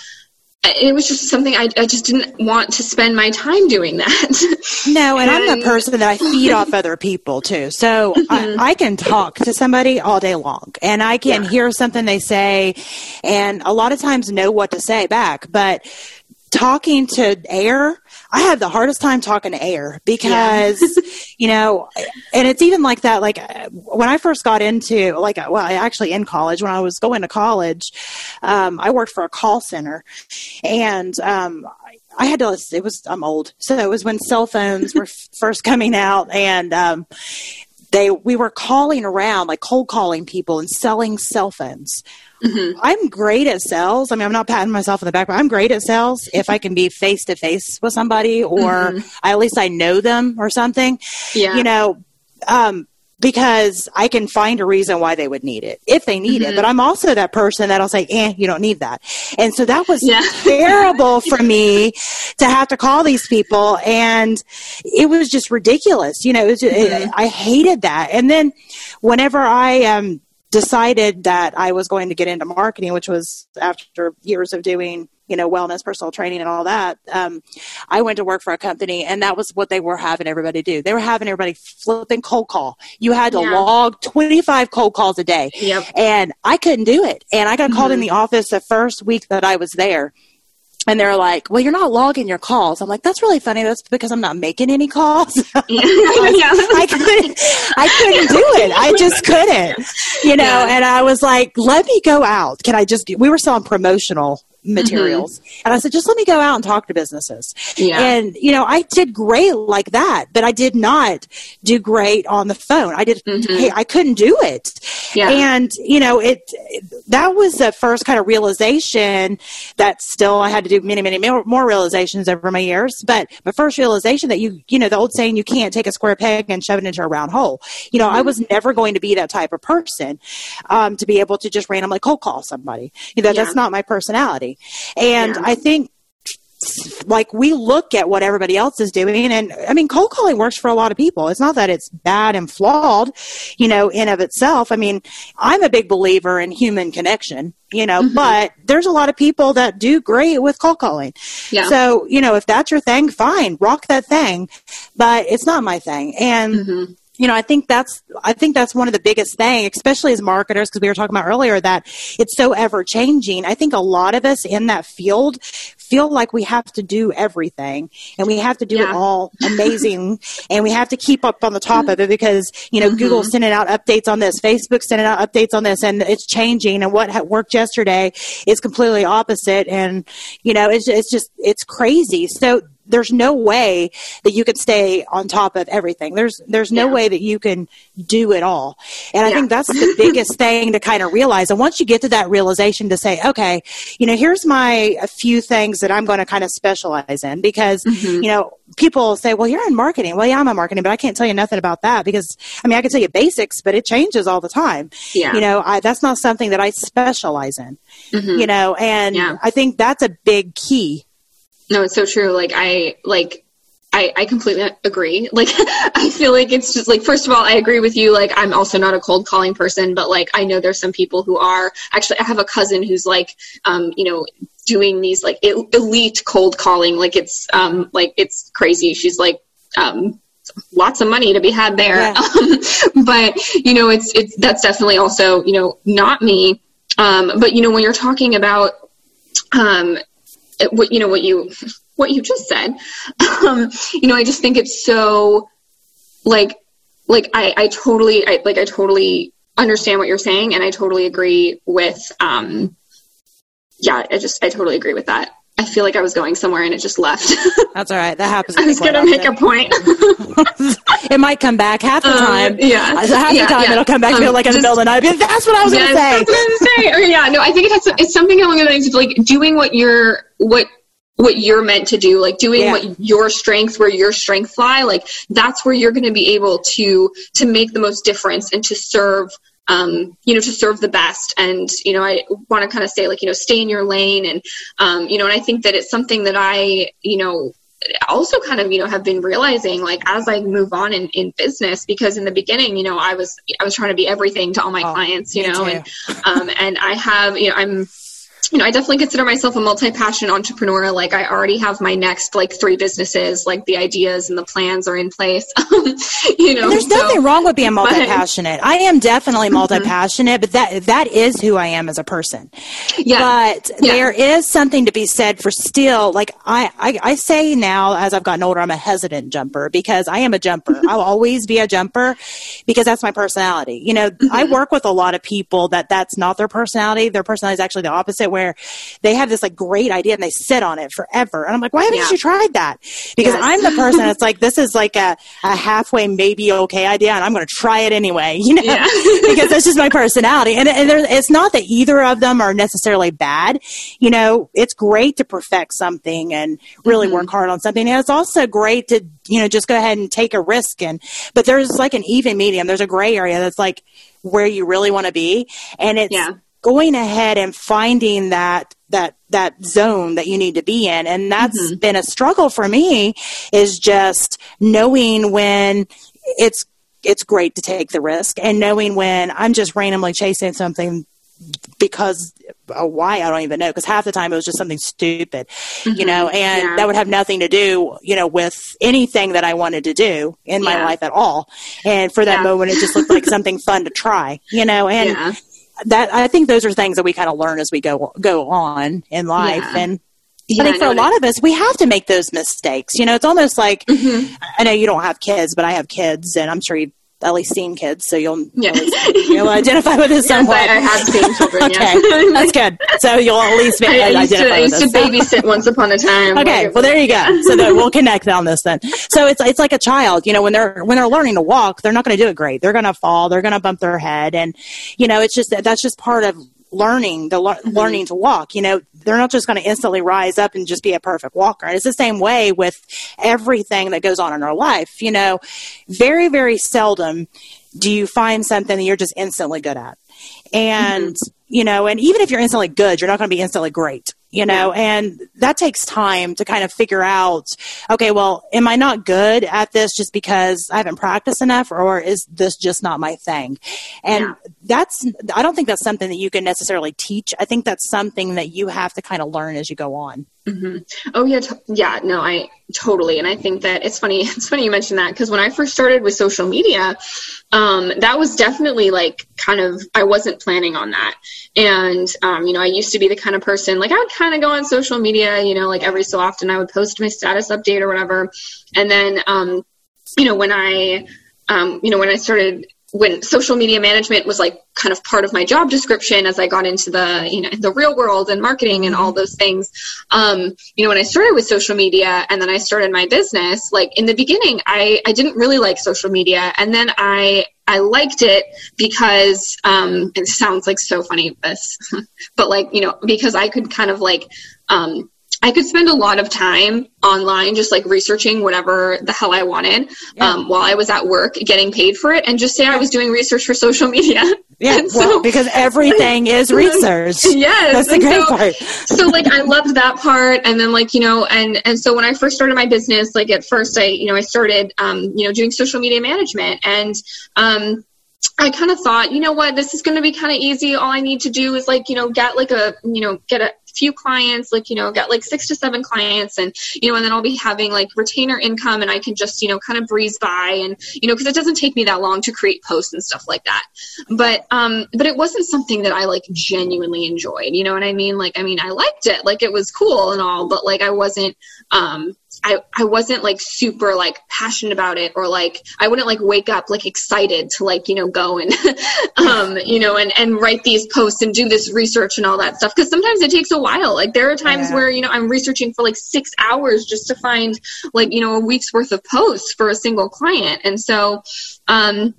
Speaker 3: it was just something I, I just didn't want to spend my time doing that.
Speaker 2: No, and, and I'm the person that I feed off other people too. So mm-hmm. I, I, can talk to somebody all day long and I can yeah. hear something they say and a lot of times know what to say back. But talking to air, I have the hardest time talking to air because, yeah. you know, and it's even like that. Like when I first got into, like, well, I actually in college, when I was going to college, um, I worked for a call center and, um, I had to, it was, I'm old. So it was when cell phones were first coming out and, um, they, we were calling around, like cold calling people and selling cell phones. Mm-hmm. I'm great at sales. I mean, I'm not patting myself on the back, but I'm great at sales if I can be face to face with somebody or mm-hmm. I, at least I know them or something. Yeah. You know, um, because I can find a reason why they would need it if they need mm-hmm. it. But I'm also that person that'll say, "Eh, you don't need that." And so that was yeah. terrible for me to have to call these people, and it was just ridiculous. You know, just, mm-hmm. it, I hated that. And then whenever I um decided that I was going to get into marketing, which was after years of doing, you know, wellness, personal training, and all that. Um, I went to work for a company, and that was what they were having everybody do. They were having everybody flipping cold call. You had to yeah. log 25 cold calls a day. Yep. And I couldn't do it. And I got mm-hmm. called in mm-hmm. the office the first week that I was there and they're like, "Well, you're not logging your calls." I'm like, "That's really funny. That's because I'm not making any calls."
Speaker 3: yeah.
Speaker 2: I couldn't, I couldn't do it. I just couldn't, you know.
Speaker 3: Yeah.
Speaker 2: And I was like, "Let me go out. Can I just?" We were selling promotional Mm-hmm. materials, and I said, "Just let me go out and talk to businesses."
Speaker 3: Yeah.
Speaker 2: And you know, I did great like that, but I did not do great on the phone. I did. Mm-hmm. Hey, I couldn't do it.
Speaker 3: Yeah.
Speaker 2: And you know, it that was the first kind of realization that still I had to do many, many more, realizations over my years. But my first realization that you, you know, the old saying, you can't take a square peg and shove it into a round hole. You know, I mm-hmm. was never going to be that type of person um, to be able to just randomly cold call somebody. You know,
Speaker 3: Yeah.
Speaker 2: that's not my personality. And
Speaker 3: Yeah.
Speaker 2: I think like we look at what everybody else is doing and i mean cold calling works for a lot of people. It's not that it's bad and flawed you know in of itself. I mean i'm a big believer in human connection you know mm-hmm. but there's a lot of people that do great with cold calling.
Speaker 3: Yeah.
Speaker 2: so you know if that's your thing fine rock that thing but it's not my thing. And mm-hmm. You know, I think that's I think that's one of the biggest thing, especially as marketers, because we were talking about earlier that it's so ever changing. I think a lot of us in that field feel like we have to do everything and we have to do it all amazing and we have to keep up on the top of it because you know Google's mm-hmm. sending out updates on this, Facebook's sending out updates on this, and it's changing. And what worked yesterday is completely opposite, and you know, it's it's just it's crazy. So there's no way that you can stay on top of everything. There's there's no
Speaker 3: Yeah.
Speaker 2: way that you can do it all. And I think that's the biggest thing to kind of realize. And once you get to that realization to say, okay, you know, here's my a few things that I'm going to kind of specialize in because
Speaker 3: Mm-hmm.
Speaker 2: you know, people say, "Well, you're in marketing." Well, yeah, I'm in marketing, but I can't tell you nothing about that because I mean, I can tell you basics, but it changes all the time.
Speaker 3: Yeah.
Speaker 2: You know, I, that's not something that I specialize in. You know, and
Speaker 3: Mm-hmm. Yeah.
Speaker 2: I think that's a big key.
Speaker 3: No, it's so true. Like I like I, I completely agree. Like I feel like it's just like first of all, I agree with you. Like I'm also not a cold calling person, but like I know there's some people who are. Actually, I have a cousin who's like, um, you know, doing these like elite cold calling. Like it's um like it's crazy. She's like um lots of money to be had there.
Speaker 2: Yeah.
Speaker 3: Um, but you know, it's it's that's definitely also you know not me. Um, but you know, when you're talking about um, what you know what you what you just said, um, you know, I just think it's so like like I I totally I like I totally understand what you're saying, and I totally agree with um, yeah, I just I totally agree with that. I feel like I was going somewhere and it just left.
Speaker 2: That's all right. That happens.
Speaker 3: I was gonna make a point.
Speaker 2: it might come back half the
Speaker 3: Um,
Speaker 2: time.
Speaker 3: yeah.
Speaker 2: Uh, half
Speaker 3: Yeah,
Speaker 2: the time
Speaker 3: yeah.
Speaker 2: it'll come back to
Speaker 3: Um,
Speaker 2: like in the middle of the night. That's what I was going to say.
Speaker 3: that's what I was gonna say. Or, yeah, no, I think it has to, it's something along the lines of like doing what you're what what you're meant to do, like doing
Speaker 2: Yeah.
Speaker 3: what your strengths where your strengths lie, like that's where you're going to be able to to make the most difference and to serve um, you know, to serve the best. And, you know, I want to kind of say like, you know, stay in your lane. And, um, you know, and I think that it's something that I, you know, also kind of, you know, have been realizing like as I move on in, in business, because in the beginning, you know, I was, I was trying to be everything to all my
Speaker 2: Oh,
Speaker 3: clients, you know,
Speaker 2: too.
Speaker 3: and, um, and I have, you know, I'm, you know, I definitely consider myself a multi-passionate entrepreneur. Like I already have my next like three businesses, like the ideas and the plans are in place. you know,
Speaker 2: And there's
Speaker 3: so-
Speaker 2: nothing wrong with being multi-passionate. I am definitely multi-passionate, but that that is who I am as a person.
Speaker 3: Yeah.
Speaker 2: But
Speaker 3: Yeah.
Speaker 2: there is something to be said for still like I, I I say now as I've gotten older I'm a hesitant jumper because I am a jumper. I'll always be a jumper because that's my personality. You know, I
Speaker 3: Mm-hmm.
Speaker 2: work with a lot of people that that's not their personality. Their personality is actually the opposite where they have this like great idea and they sit on it forever. And I'm like, "Why haven't
Speaker 3: Yeah.
Speaker 2: you tried that?" Because
Speaker 3: Yes.
Speaker 2: I'm the person that's like this is like a, a halfway maybe okay idea and I'm going to try it anyway, you know,
Speaker 3: Yeah.
Speaker 2: because that's just my personality. And, and there, it's not that either of them are necessarily bad. You know, it's great to perfect something and really
Speaker 3: Mm-hmm.
Speaker 2: work hard on something. And it's also great to, you know, just go ahead and take a risk. And, but there's like an even medium. There's a gray area that's like where you really want to be. And it's
Speaker 3: Yeah.
Speaker 2: Going ahead and finding that, that, that zone that you need to be in. And that's
Speaker 3: Mm-hmm.
Speaker 2: been a struggle for me is just knowing when it's, it's great to take the risk and knowing when I'm just randomly chasing something because why I don't even know because half the time it was just something stupid, you know, and
Speaker 3: Mm-hmm. Yeah.
Speaker 2: that would have nothing to do, you know, with anything that I wanted to do in my life at all. And for that
Speaker 3: Yeah.
Speaker 2: moment, it just looked like something fun to try, you know, and
Speaker 3: Yeah.
Speaker 2: That I think those are things that we kind of learn as we go go on in life,
Speaker 3: Yeah.
Speaker 2: and I think for a lot of us, we have to make those mistakes. You know, it's almost like mm-hmm. I know you don't have kids, but I have kids, and I'm sure you've at least seen kids, so you'll yeah. you'll identify with this somewhat.
Speaker 3: Yes, I, I, have seen children.
Speaker 2: okay, yeah. that's good. So you'll at least be,
Speaker 3: I,
Speaker 2: identify
Speaker 3: to, I used to babysit once upon a time.
Speaker 2: Okay, well there you go. So then we'll connect on this then. So it's it's like a child. You know, when they're when they're learning to walk, they're not going to do it great. They're going to fall. They're going to bump their head, and you know, it's just that's just part of learning the mm-hmm. learning to walk you know they're not just going to instantly rise up and just be a perfect walker And it's the same way with everything that goes on in our life you know very very seldom do you find something that you're just instantly good at and mm-hmm. you know and even if you're instantly good you're not going to be instantly great you know, and that takes time to kind of figure out, okay, well, am I not good at this just because I haven't practiced enough or is this just not my thing? And yeah. That's, I don't think that's something that you can necessarily teach. I think that's something that you have to kind of learn as you go on.
Speaker 3: Mm-hmm. Oh yeah, t- yeah. No, I totally. And I think that it's funny. It's funny you mentioned that because when I first started with social media, um, that was definitely like kind of I wasn't planning on that. And um, you know, I used to be the kind of person like I would kind of go on social media. You know, like every so often I would post my status update or whatever. And then, um, you know, when I um, you know, when I started when social media management was like kind of part of my job description as I got into the you know the real world and marketing and all those things. Um, you know, when I started with social media and then I started my business, like in the beginning, I I didn't really like social media, and then I I liked it because um, it sounds like so funny this, but like you know because I could kind of like um, I could spend a lot of time online just like researching whatever the hell I wanted yeah. um, while I was at work getting paid for it and just say I was doing research for social media.
Speaker 2: Yeah, so, well, because everything is research.
Speaker 3: yes.
Speaker 2: That's the great so, part.
Speaker 3: so like I loved that part and then like, you know, and and so when I first started my business, like at first I, you know, I started um, you know, doing social media management and um I kind of thought, you know what, this is going to be kind of easy. All I need to do is like, you know, get like a, you know, get a few clients, like, you know, get like six to seven clients and, you know, and then I'll be having like retainer income and I can just, you know, kind of breeze by and, you know, cause it doesn't take me that long to create posts and stuff like that. But, um, but it wasn't something that I like genuinely enjoyed. You know what I mean? Like, I mean, I liked it, like it was cool and all, but like I wasn't, um, I, I wasn't like super like passionate about it or like I wouldn't like wake up like excited to like you know go and um you know and and write these posts and do this research and all that stuff. Because sometimes it takes a while. Like there are times yeah. where you know I'm researching for like 6 hours just to find like you know a week's worth of posts for a single client. And so um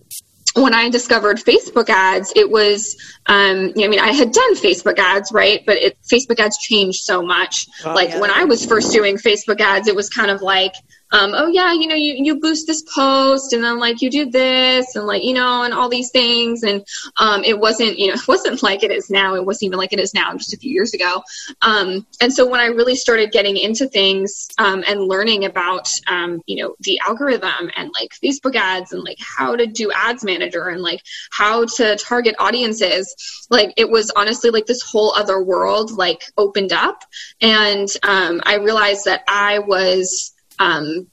Speaker 3: when I discovered Facebook ads, it was, um, you know, I mean, I had done Facebook ads, right? But it, Facebook ads changed so much. Oh, like yeah. when I was first doing Facebook ads, it was kind of like, um, oh yeah, you know, you, you boost this post and then like you do this and like, you know, and all these things. And, um, it wasn't, you know, it wasn't like it is now. It wasn't even like it is now just a few years ago. Um, and so when I really started getting into things, um, and learning about, um, you know, the algorithm and like Facebook ads and like how to do ads manager and like how to target audiences, like it was honestly like this whole other world like opened up. And, um, I realized that I was, um,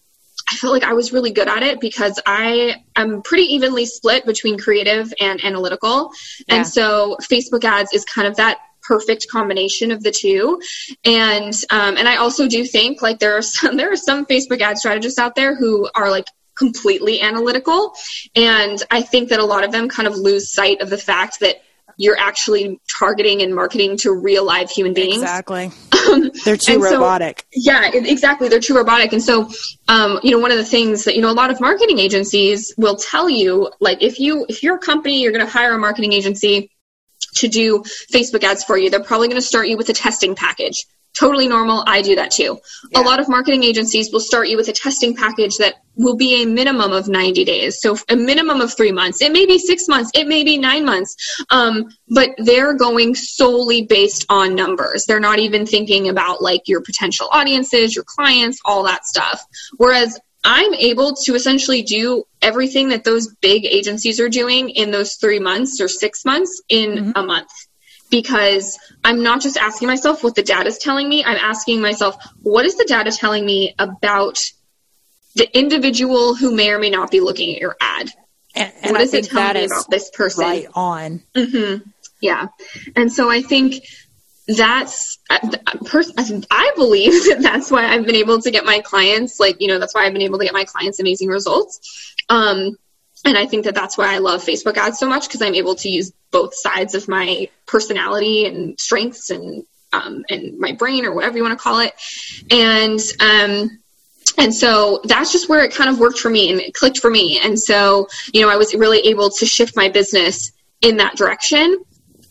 Speaker 3: I felt like I was really good at it because I am pretty evenly split between creative and analytical. Yeah. And so Facebook ads is kind of that perfect combination of the two. And um, and I also do think like there are some there are some Facebook ad strategists out there who are like completely analytical. And I think that a lot of them kind of lose sight of the fact that you're actually targeting and marketing to real live human beings.
Speaker 2: Exactly. Um, They're too robotic.
Speaker 3: So, yeah, exactly. They're too robotic. And so, um, you know, one of the things that, you know, a lot of marketing agencies will tell you, like, if you, if you're a company, you're going to hire a marketing agency to do Facebook ads for you, they're probably going to start you with a testing package totally normal. I do that too. Yeah. A lot of marketing agencies will start you with a testing package that will be a minimum of 90 days. So a minimum of three months. It may be six months. It may be nine months. Um, but they're going solely based on numbers. They're not even thinking about like your potential audiences, your clients, all that stuff. Whereas I'm able to essentially do everything that those big agencies are doing in those three months or six months in mm-hmm. a month because I'm not just asking myself what the data is telling me, I'm asking myself, what is the data telling me about the individual who may or may not be looking at your ad?
Speaker 2: And, and what is it telling me about this person? Right on.
Speaker 3: Mm-hmm. Yeah. And so I think that's I believe that that's why I've been able to get my clients like you know that's why I've been able to get my clients amazing results. Um, and I think that that's why I love Facebook ads so much because I'm able to use both sides of my personality and strengths and um, and my brain or whatever you want to call it. And um, and so that's just where it kind of worked for me and it clicked for me. And so you know I was really able to shift my business in that direction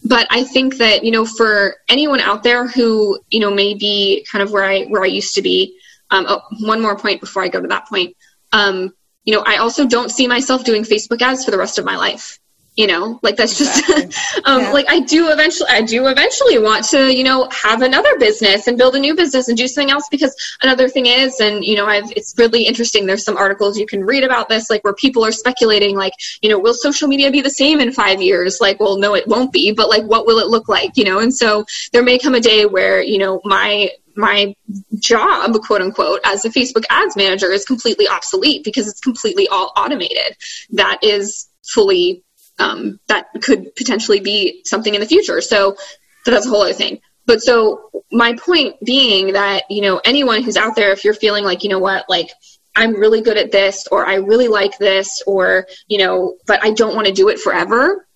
Speaker 3: but I think that you know for anyone out there who you know may be kind of where I where I used to be. Um, oh, one more point before I go to that point. Um, you know, I also don't see myself doing Facebook ads for the rest of my life you know like that's just exactly. um, yeah. like i do eventually i do eventually want to you know have another business and build a new business and do something else because another thing is and you know i've it's really interesting there's some articles you can read about this like where people are speculating like you know will social media be the same in five years like well no it won't be but like what will it look like you know and so there may come a day where you know my my job, quote unquote, as a Facebook ads manager is completely obsolete because it's completely all automated. That is fully um, that could potentially be something in the future. So, so that's a whole other thing. But so my point being that, you know, anyone who's out there, if you're feeling like, you know what, like I'm really good at this or I really like this or, you know, but I don't want to do it forever,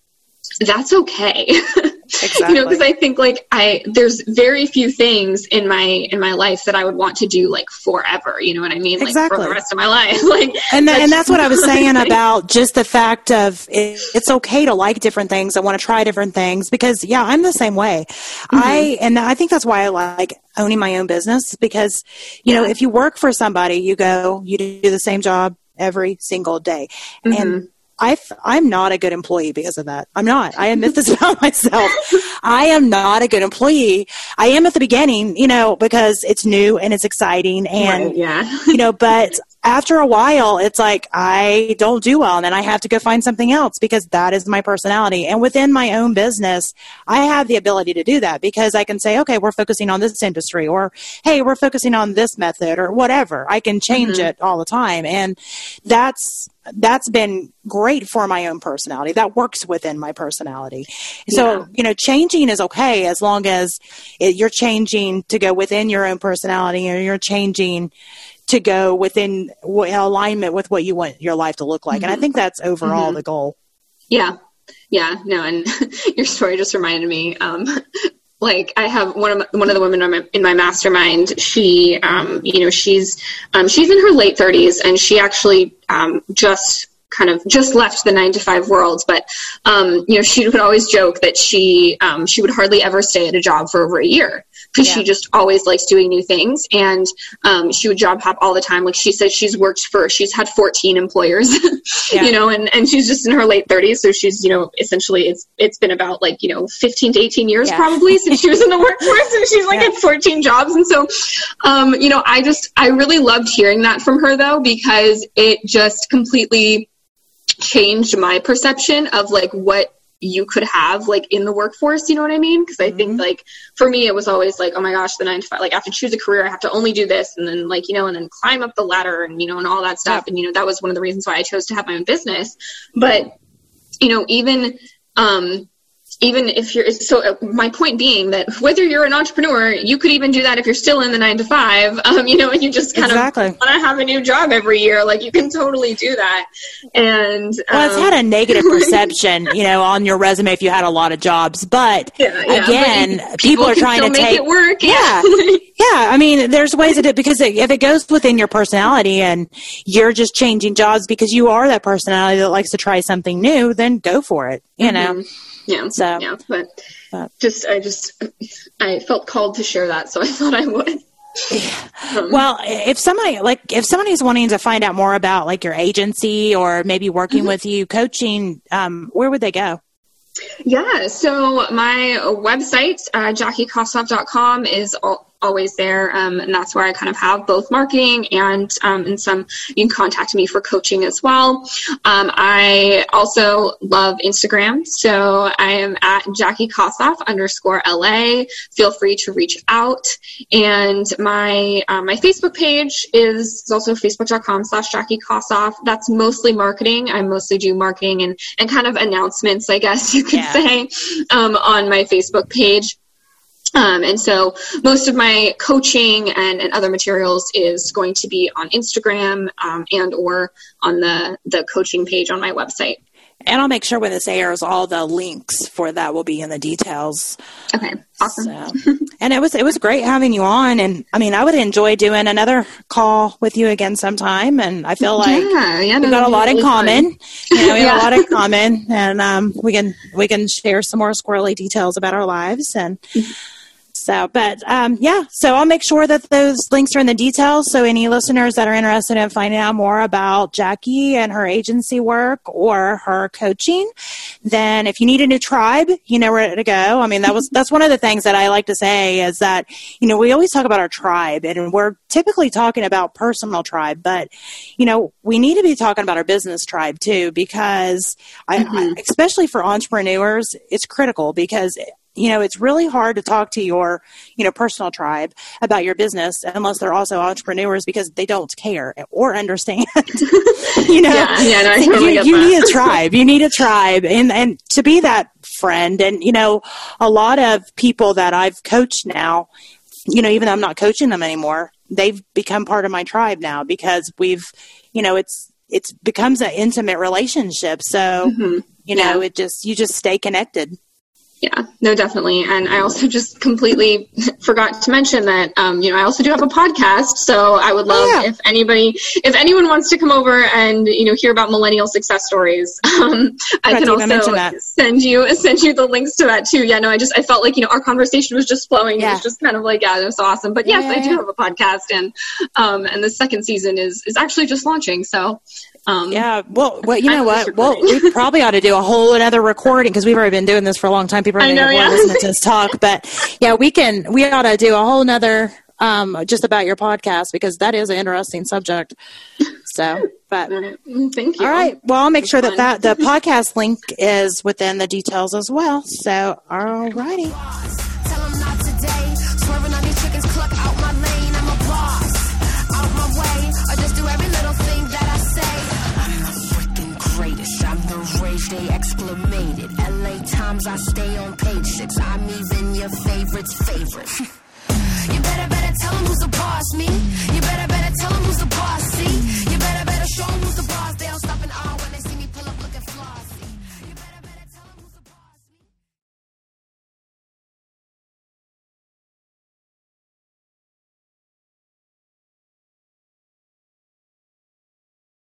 Speaker 3: that's okay. Exactly. you know, because I think like I there's very few things in my in my life that I would want to do like forever. You know what I mean? Like exactly. for the rest of my life. like
Speaker 2: and that's and that's what I was saying about just the fact of it, it's okay to like different things. I want to try different things because yeah, I'm the same way. Mm-hmm. I and I think that's why I like owning my own business because you yeah. know if you work for somebody, you go you do the same job every single day, mm-hmm. and I I'm not a good employee because of that. I'm not. I admit this about myself. I am not a good employee. I am at the beginning, you know, because it's new and it's exciting and right, yeah. you know, but after a while, it's like I don't do well, and then I have to go find something else because that is my personality. And within my own business, I have the ability to do that because I can say, okay, we're focusing on this industry, or hey, we're focusing on this method, or whatever. I can change mm-hmm. it all the time, and that's that's been great for my own personality. That works within my personality. So, yeah. you know, changing is okay as long as it, you're changing to go within your own personality or you're changing to go within alignment with what you want your life to look like. Mm-hmm. And I mm-hmm. think that's overall mm-hmm. the goal.
Speaker 3: Yeah. Yeah. No, and your story just reminded me. Um, like I have one of my, one of the women in my, in my mastermind. She, um, you know, she's um, she's in her late 30s, and she actually um, just kind of just left the nine to five world, but um, you know, she would always joke that she um, she would hardly ever stay at a job for over a year because yeah. she just always likes doing new things, and um, she would job hop all the time. Like she said, she's worked for she's had 14 employers, yeah. you know, and and she's just in her late 30s, so she's you know essentially it's it's been about like you know 15 to 18 years yeah. probably since she was in the workforce, and she's like at 14 jobs, and so um, you know, I just I really loved hearing that from her though because it just completely changed my perception of like what you could have like in the workforce you know what i mean? Because i mm-hmm. think like for me it was always like oh my gosh the nine to five like i have to choose a career i have to only do this and then like you know and then climb up the ladder and you know and all that stuff and you know that was one of the reasons why i chose to have my own business. But you know even um even if you're so uh, my point being that whether you're an entrepreneur you could even do that if you're still in the nine to five um, you know and you just kind exactly. of want to have a new job every year like you can totally do that. And
Speaker 2: well it's had a um, negative perception you know on your resume if you had a lot of jobs but yeah, yeah, again but people, people, are trying to
Speaker 3: make
Speaker 2: take
Speaker 3: it work.
Speaker 2: Yeah. Yeah i mean there's ways to do it because if it goes within your personality and you're just changing jobs because you are that personality that likes to try something new then go for it you mm-hmm. know
Speaker 3: yeah. So yeah, but, but just I just I felt called to share that, so I thought I would.
Speaker 2: Um, well, if somebody like if somebody's wanting to find out more about like your agency or maybe working mm-hmm. with you coaching, um, where would they go?
Speaker 3: Yeah, so my website, uh, JackieKossoff.com, is all, always there. Um, and that's where I kind of have both marketing and, um, and some, you can contact me for coaching as well. Um, I also love Instagram. So I am at Jackie Kossoff underscore LA. Feel free to reach out. And my, um, my Facebook page is, is also facebook.com slash Jackie Kossoff. That's mostly marketing. I mostly do marketing and, and kind of announcements, I guess you could yeah. say, um, on my Facebook page Um, and so most of my coaching and, and other materials is going to be on Instagram um, and or on the, the coaching page on my website.
Speaker 2: And I'll make sure when this airs, all the links for that will be in the details.
Speaker 3: Okay, awesome.
Speaker 2: So, and it was it was great having you on. And I mean, I would enjoy doing another call with you again sometime. And I feel like
Speaker 3: yeah, yeah,
Speaker 2: we've
Speaker 3: no,
Speaker 2: got a lot in common. You know, we have
Speaker 3: Yeah.
Speaker 2: a lot in common, and um, we can we can share some more squirrely details about our lives and. So, but um, yeah, so I'll make sure that those links are in the details. So, any listeners that are interested in finding out more about Jackie and her agency work or her coaching, then if you need a new tribe, you know where to go. I mean, that was that's one of the things that I like to say is that you know we always talk about our tribe, and we're typically talking about personal tribe, but you know we need to be talking about our business tribe too, because I, I especially for entrepreneurs, it's critical because you know it's really hard to talk to your you know personal tribe about your business unless they're also entrepreneurs because they don't care or understand. You know
Speaker 3: Yeah, yeah, no, I totally
Speaker 2: you, you need a tribe. You need a tribe. And and to be that friend and you know a lot of people that i've coached now you know even though i'm not coaching them anymore they've become part of my tribe now because we've you know it's it's becomes an intimate relationship. So mm-hmm. you know
Speaker 3: Yeah.
Speaker 2: it just you just stay connected
Speaker 3: Yeah, no, definitely. And I also just completely forgot to mention that, um, you know, I also do have a podcast. So I would love
Speaker 2: yeah.
Speaker 3: if anybody, if anyone wants to come over and, you know, hear about millennial success stories, um, I can
Speaker 2: to even mention
Speaker 3: also send you, send you the links to that too. Yeah, no, I just, I felt like, you know, our conversation was just flowing. It was just kind of like, yeah, it was awesome. But yes,
Speaker 2: Yeah,
Speaker 3: I do
Speaker 2: yeah.
Speaker 3: have a podcast and, um, and the second season is, is actually just launching. So, um,
Speaker 2: Yeah, well, well, you know
Speaker 3: I'm just
Speaker 2: what? Well, we probably ought to do a whole another recording because we've already been doing this for a long time. People are
Speaker 3: I
Speaker 2: going to
Speaker 3: yeah.
Speaker 2: bored listening to us talk, but yeah, we can. We ought to do a whole nother um, just about your podcast because that is an interesting subject. So, but
Speaker 3: Mm, Thank you.
Speaker 2: all right, well, I'll make sure that
Speaker 3: fun.
Speaker 2: that the podcast link is within the details as well. So, all righty.
Speaker 1: I stay on page six. I'm even your favorite's favorite. you better, better tell him who's the boss, me. You better, better tell him who's the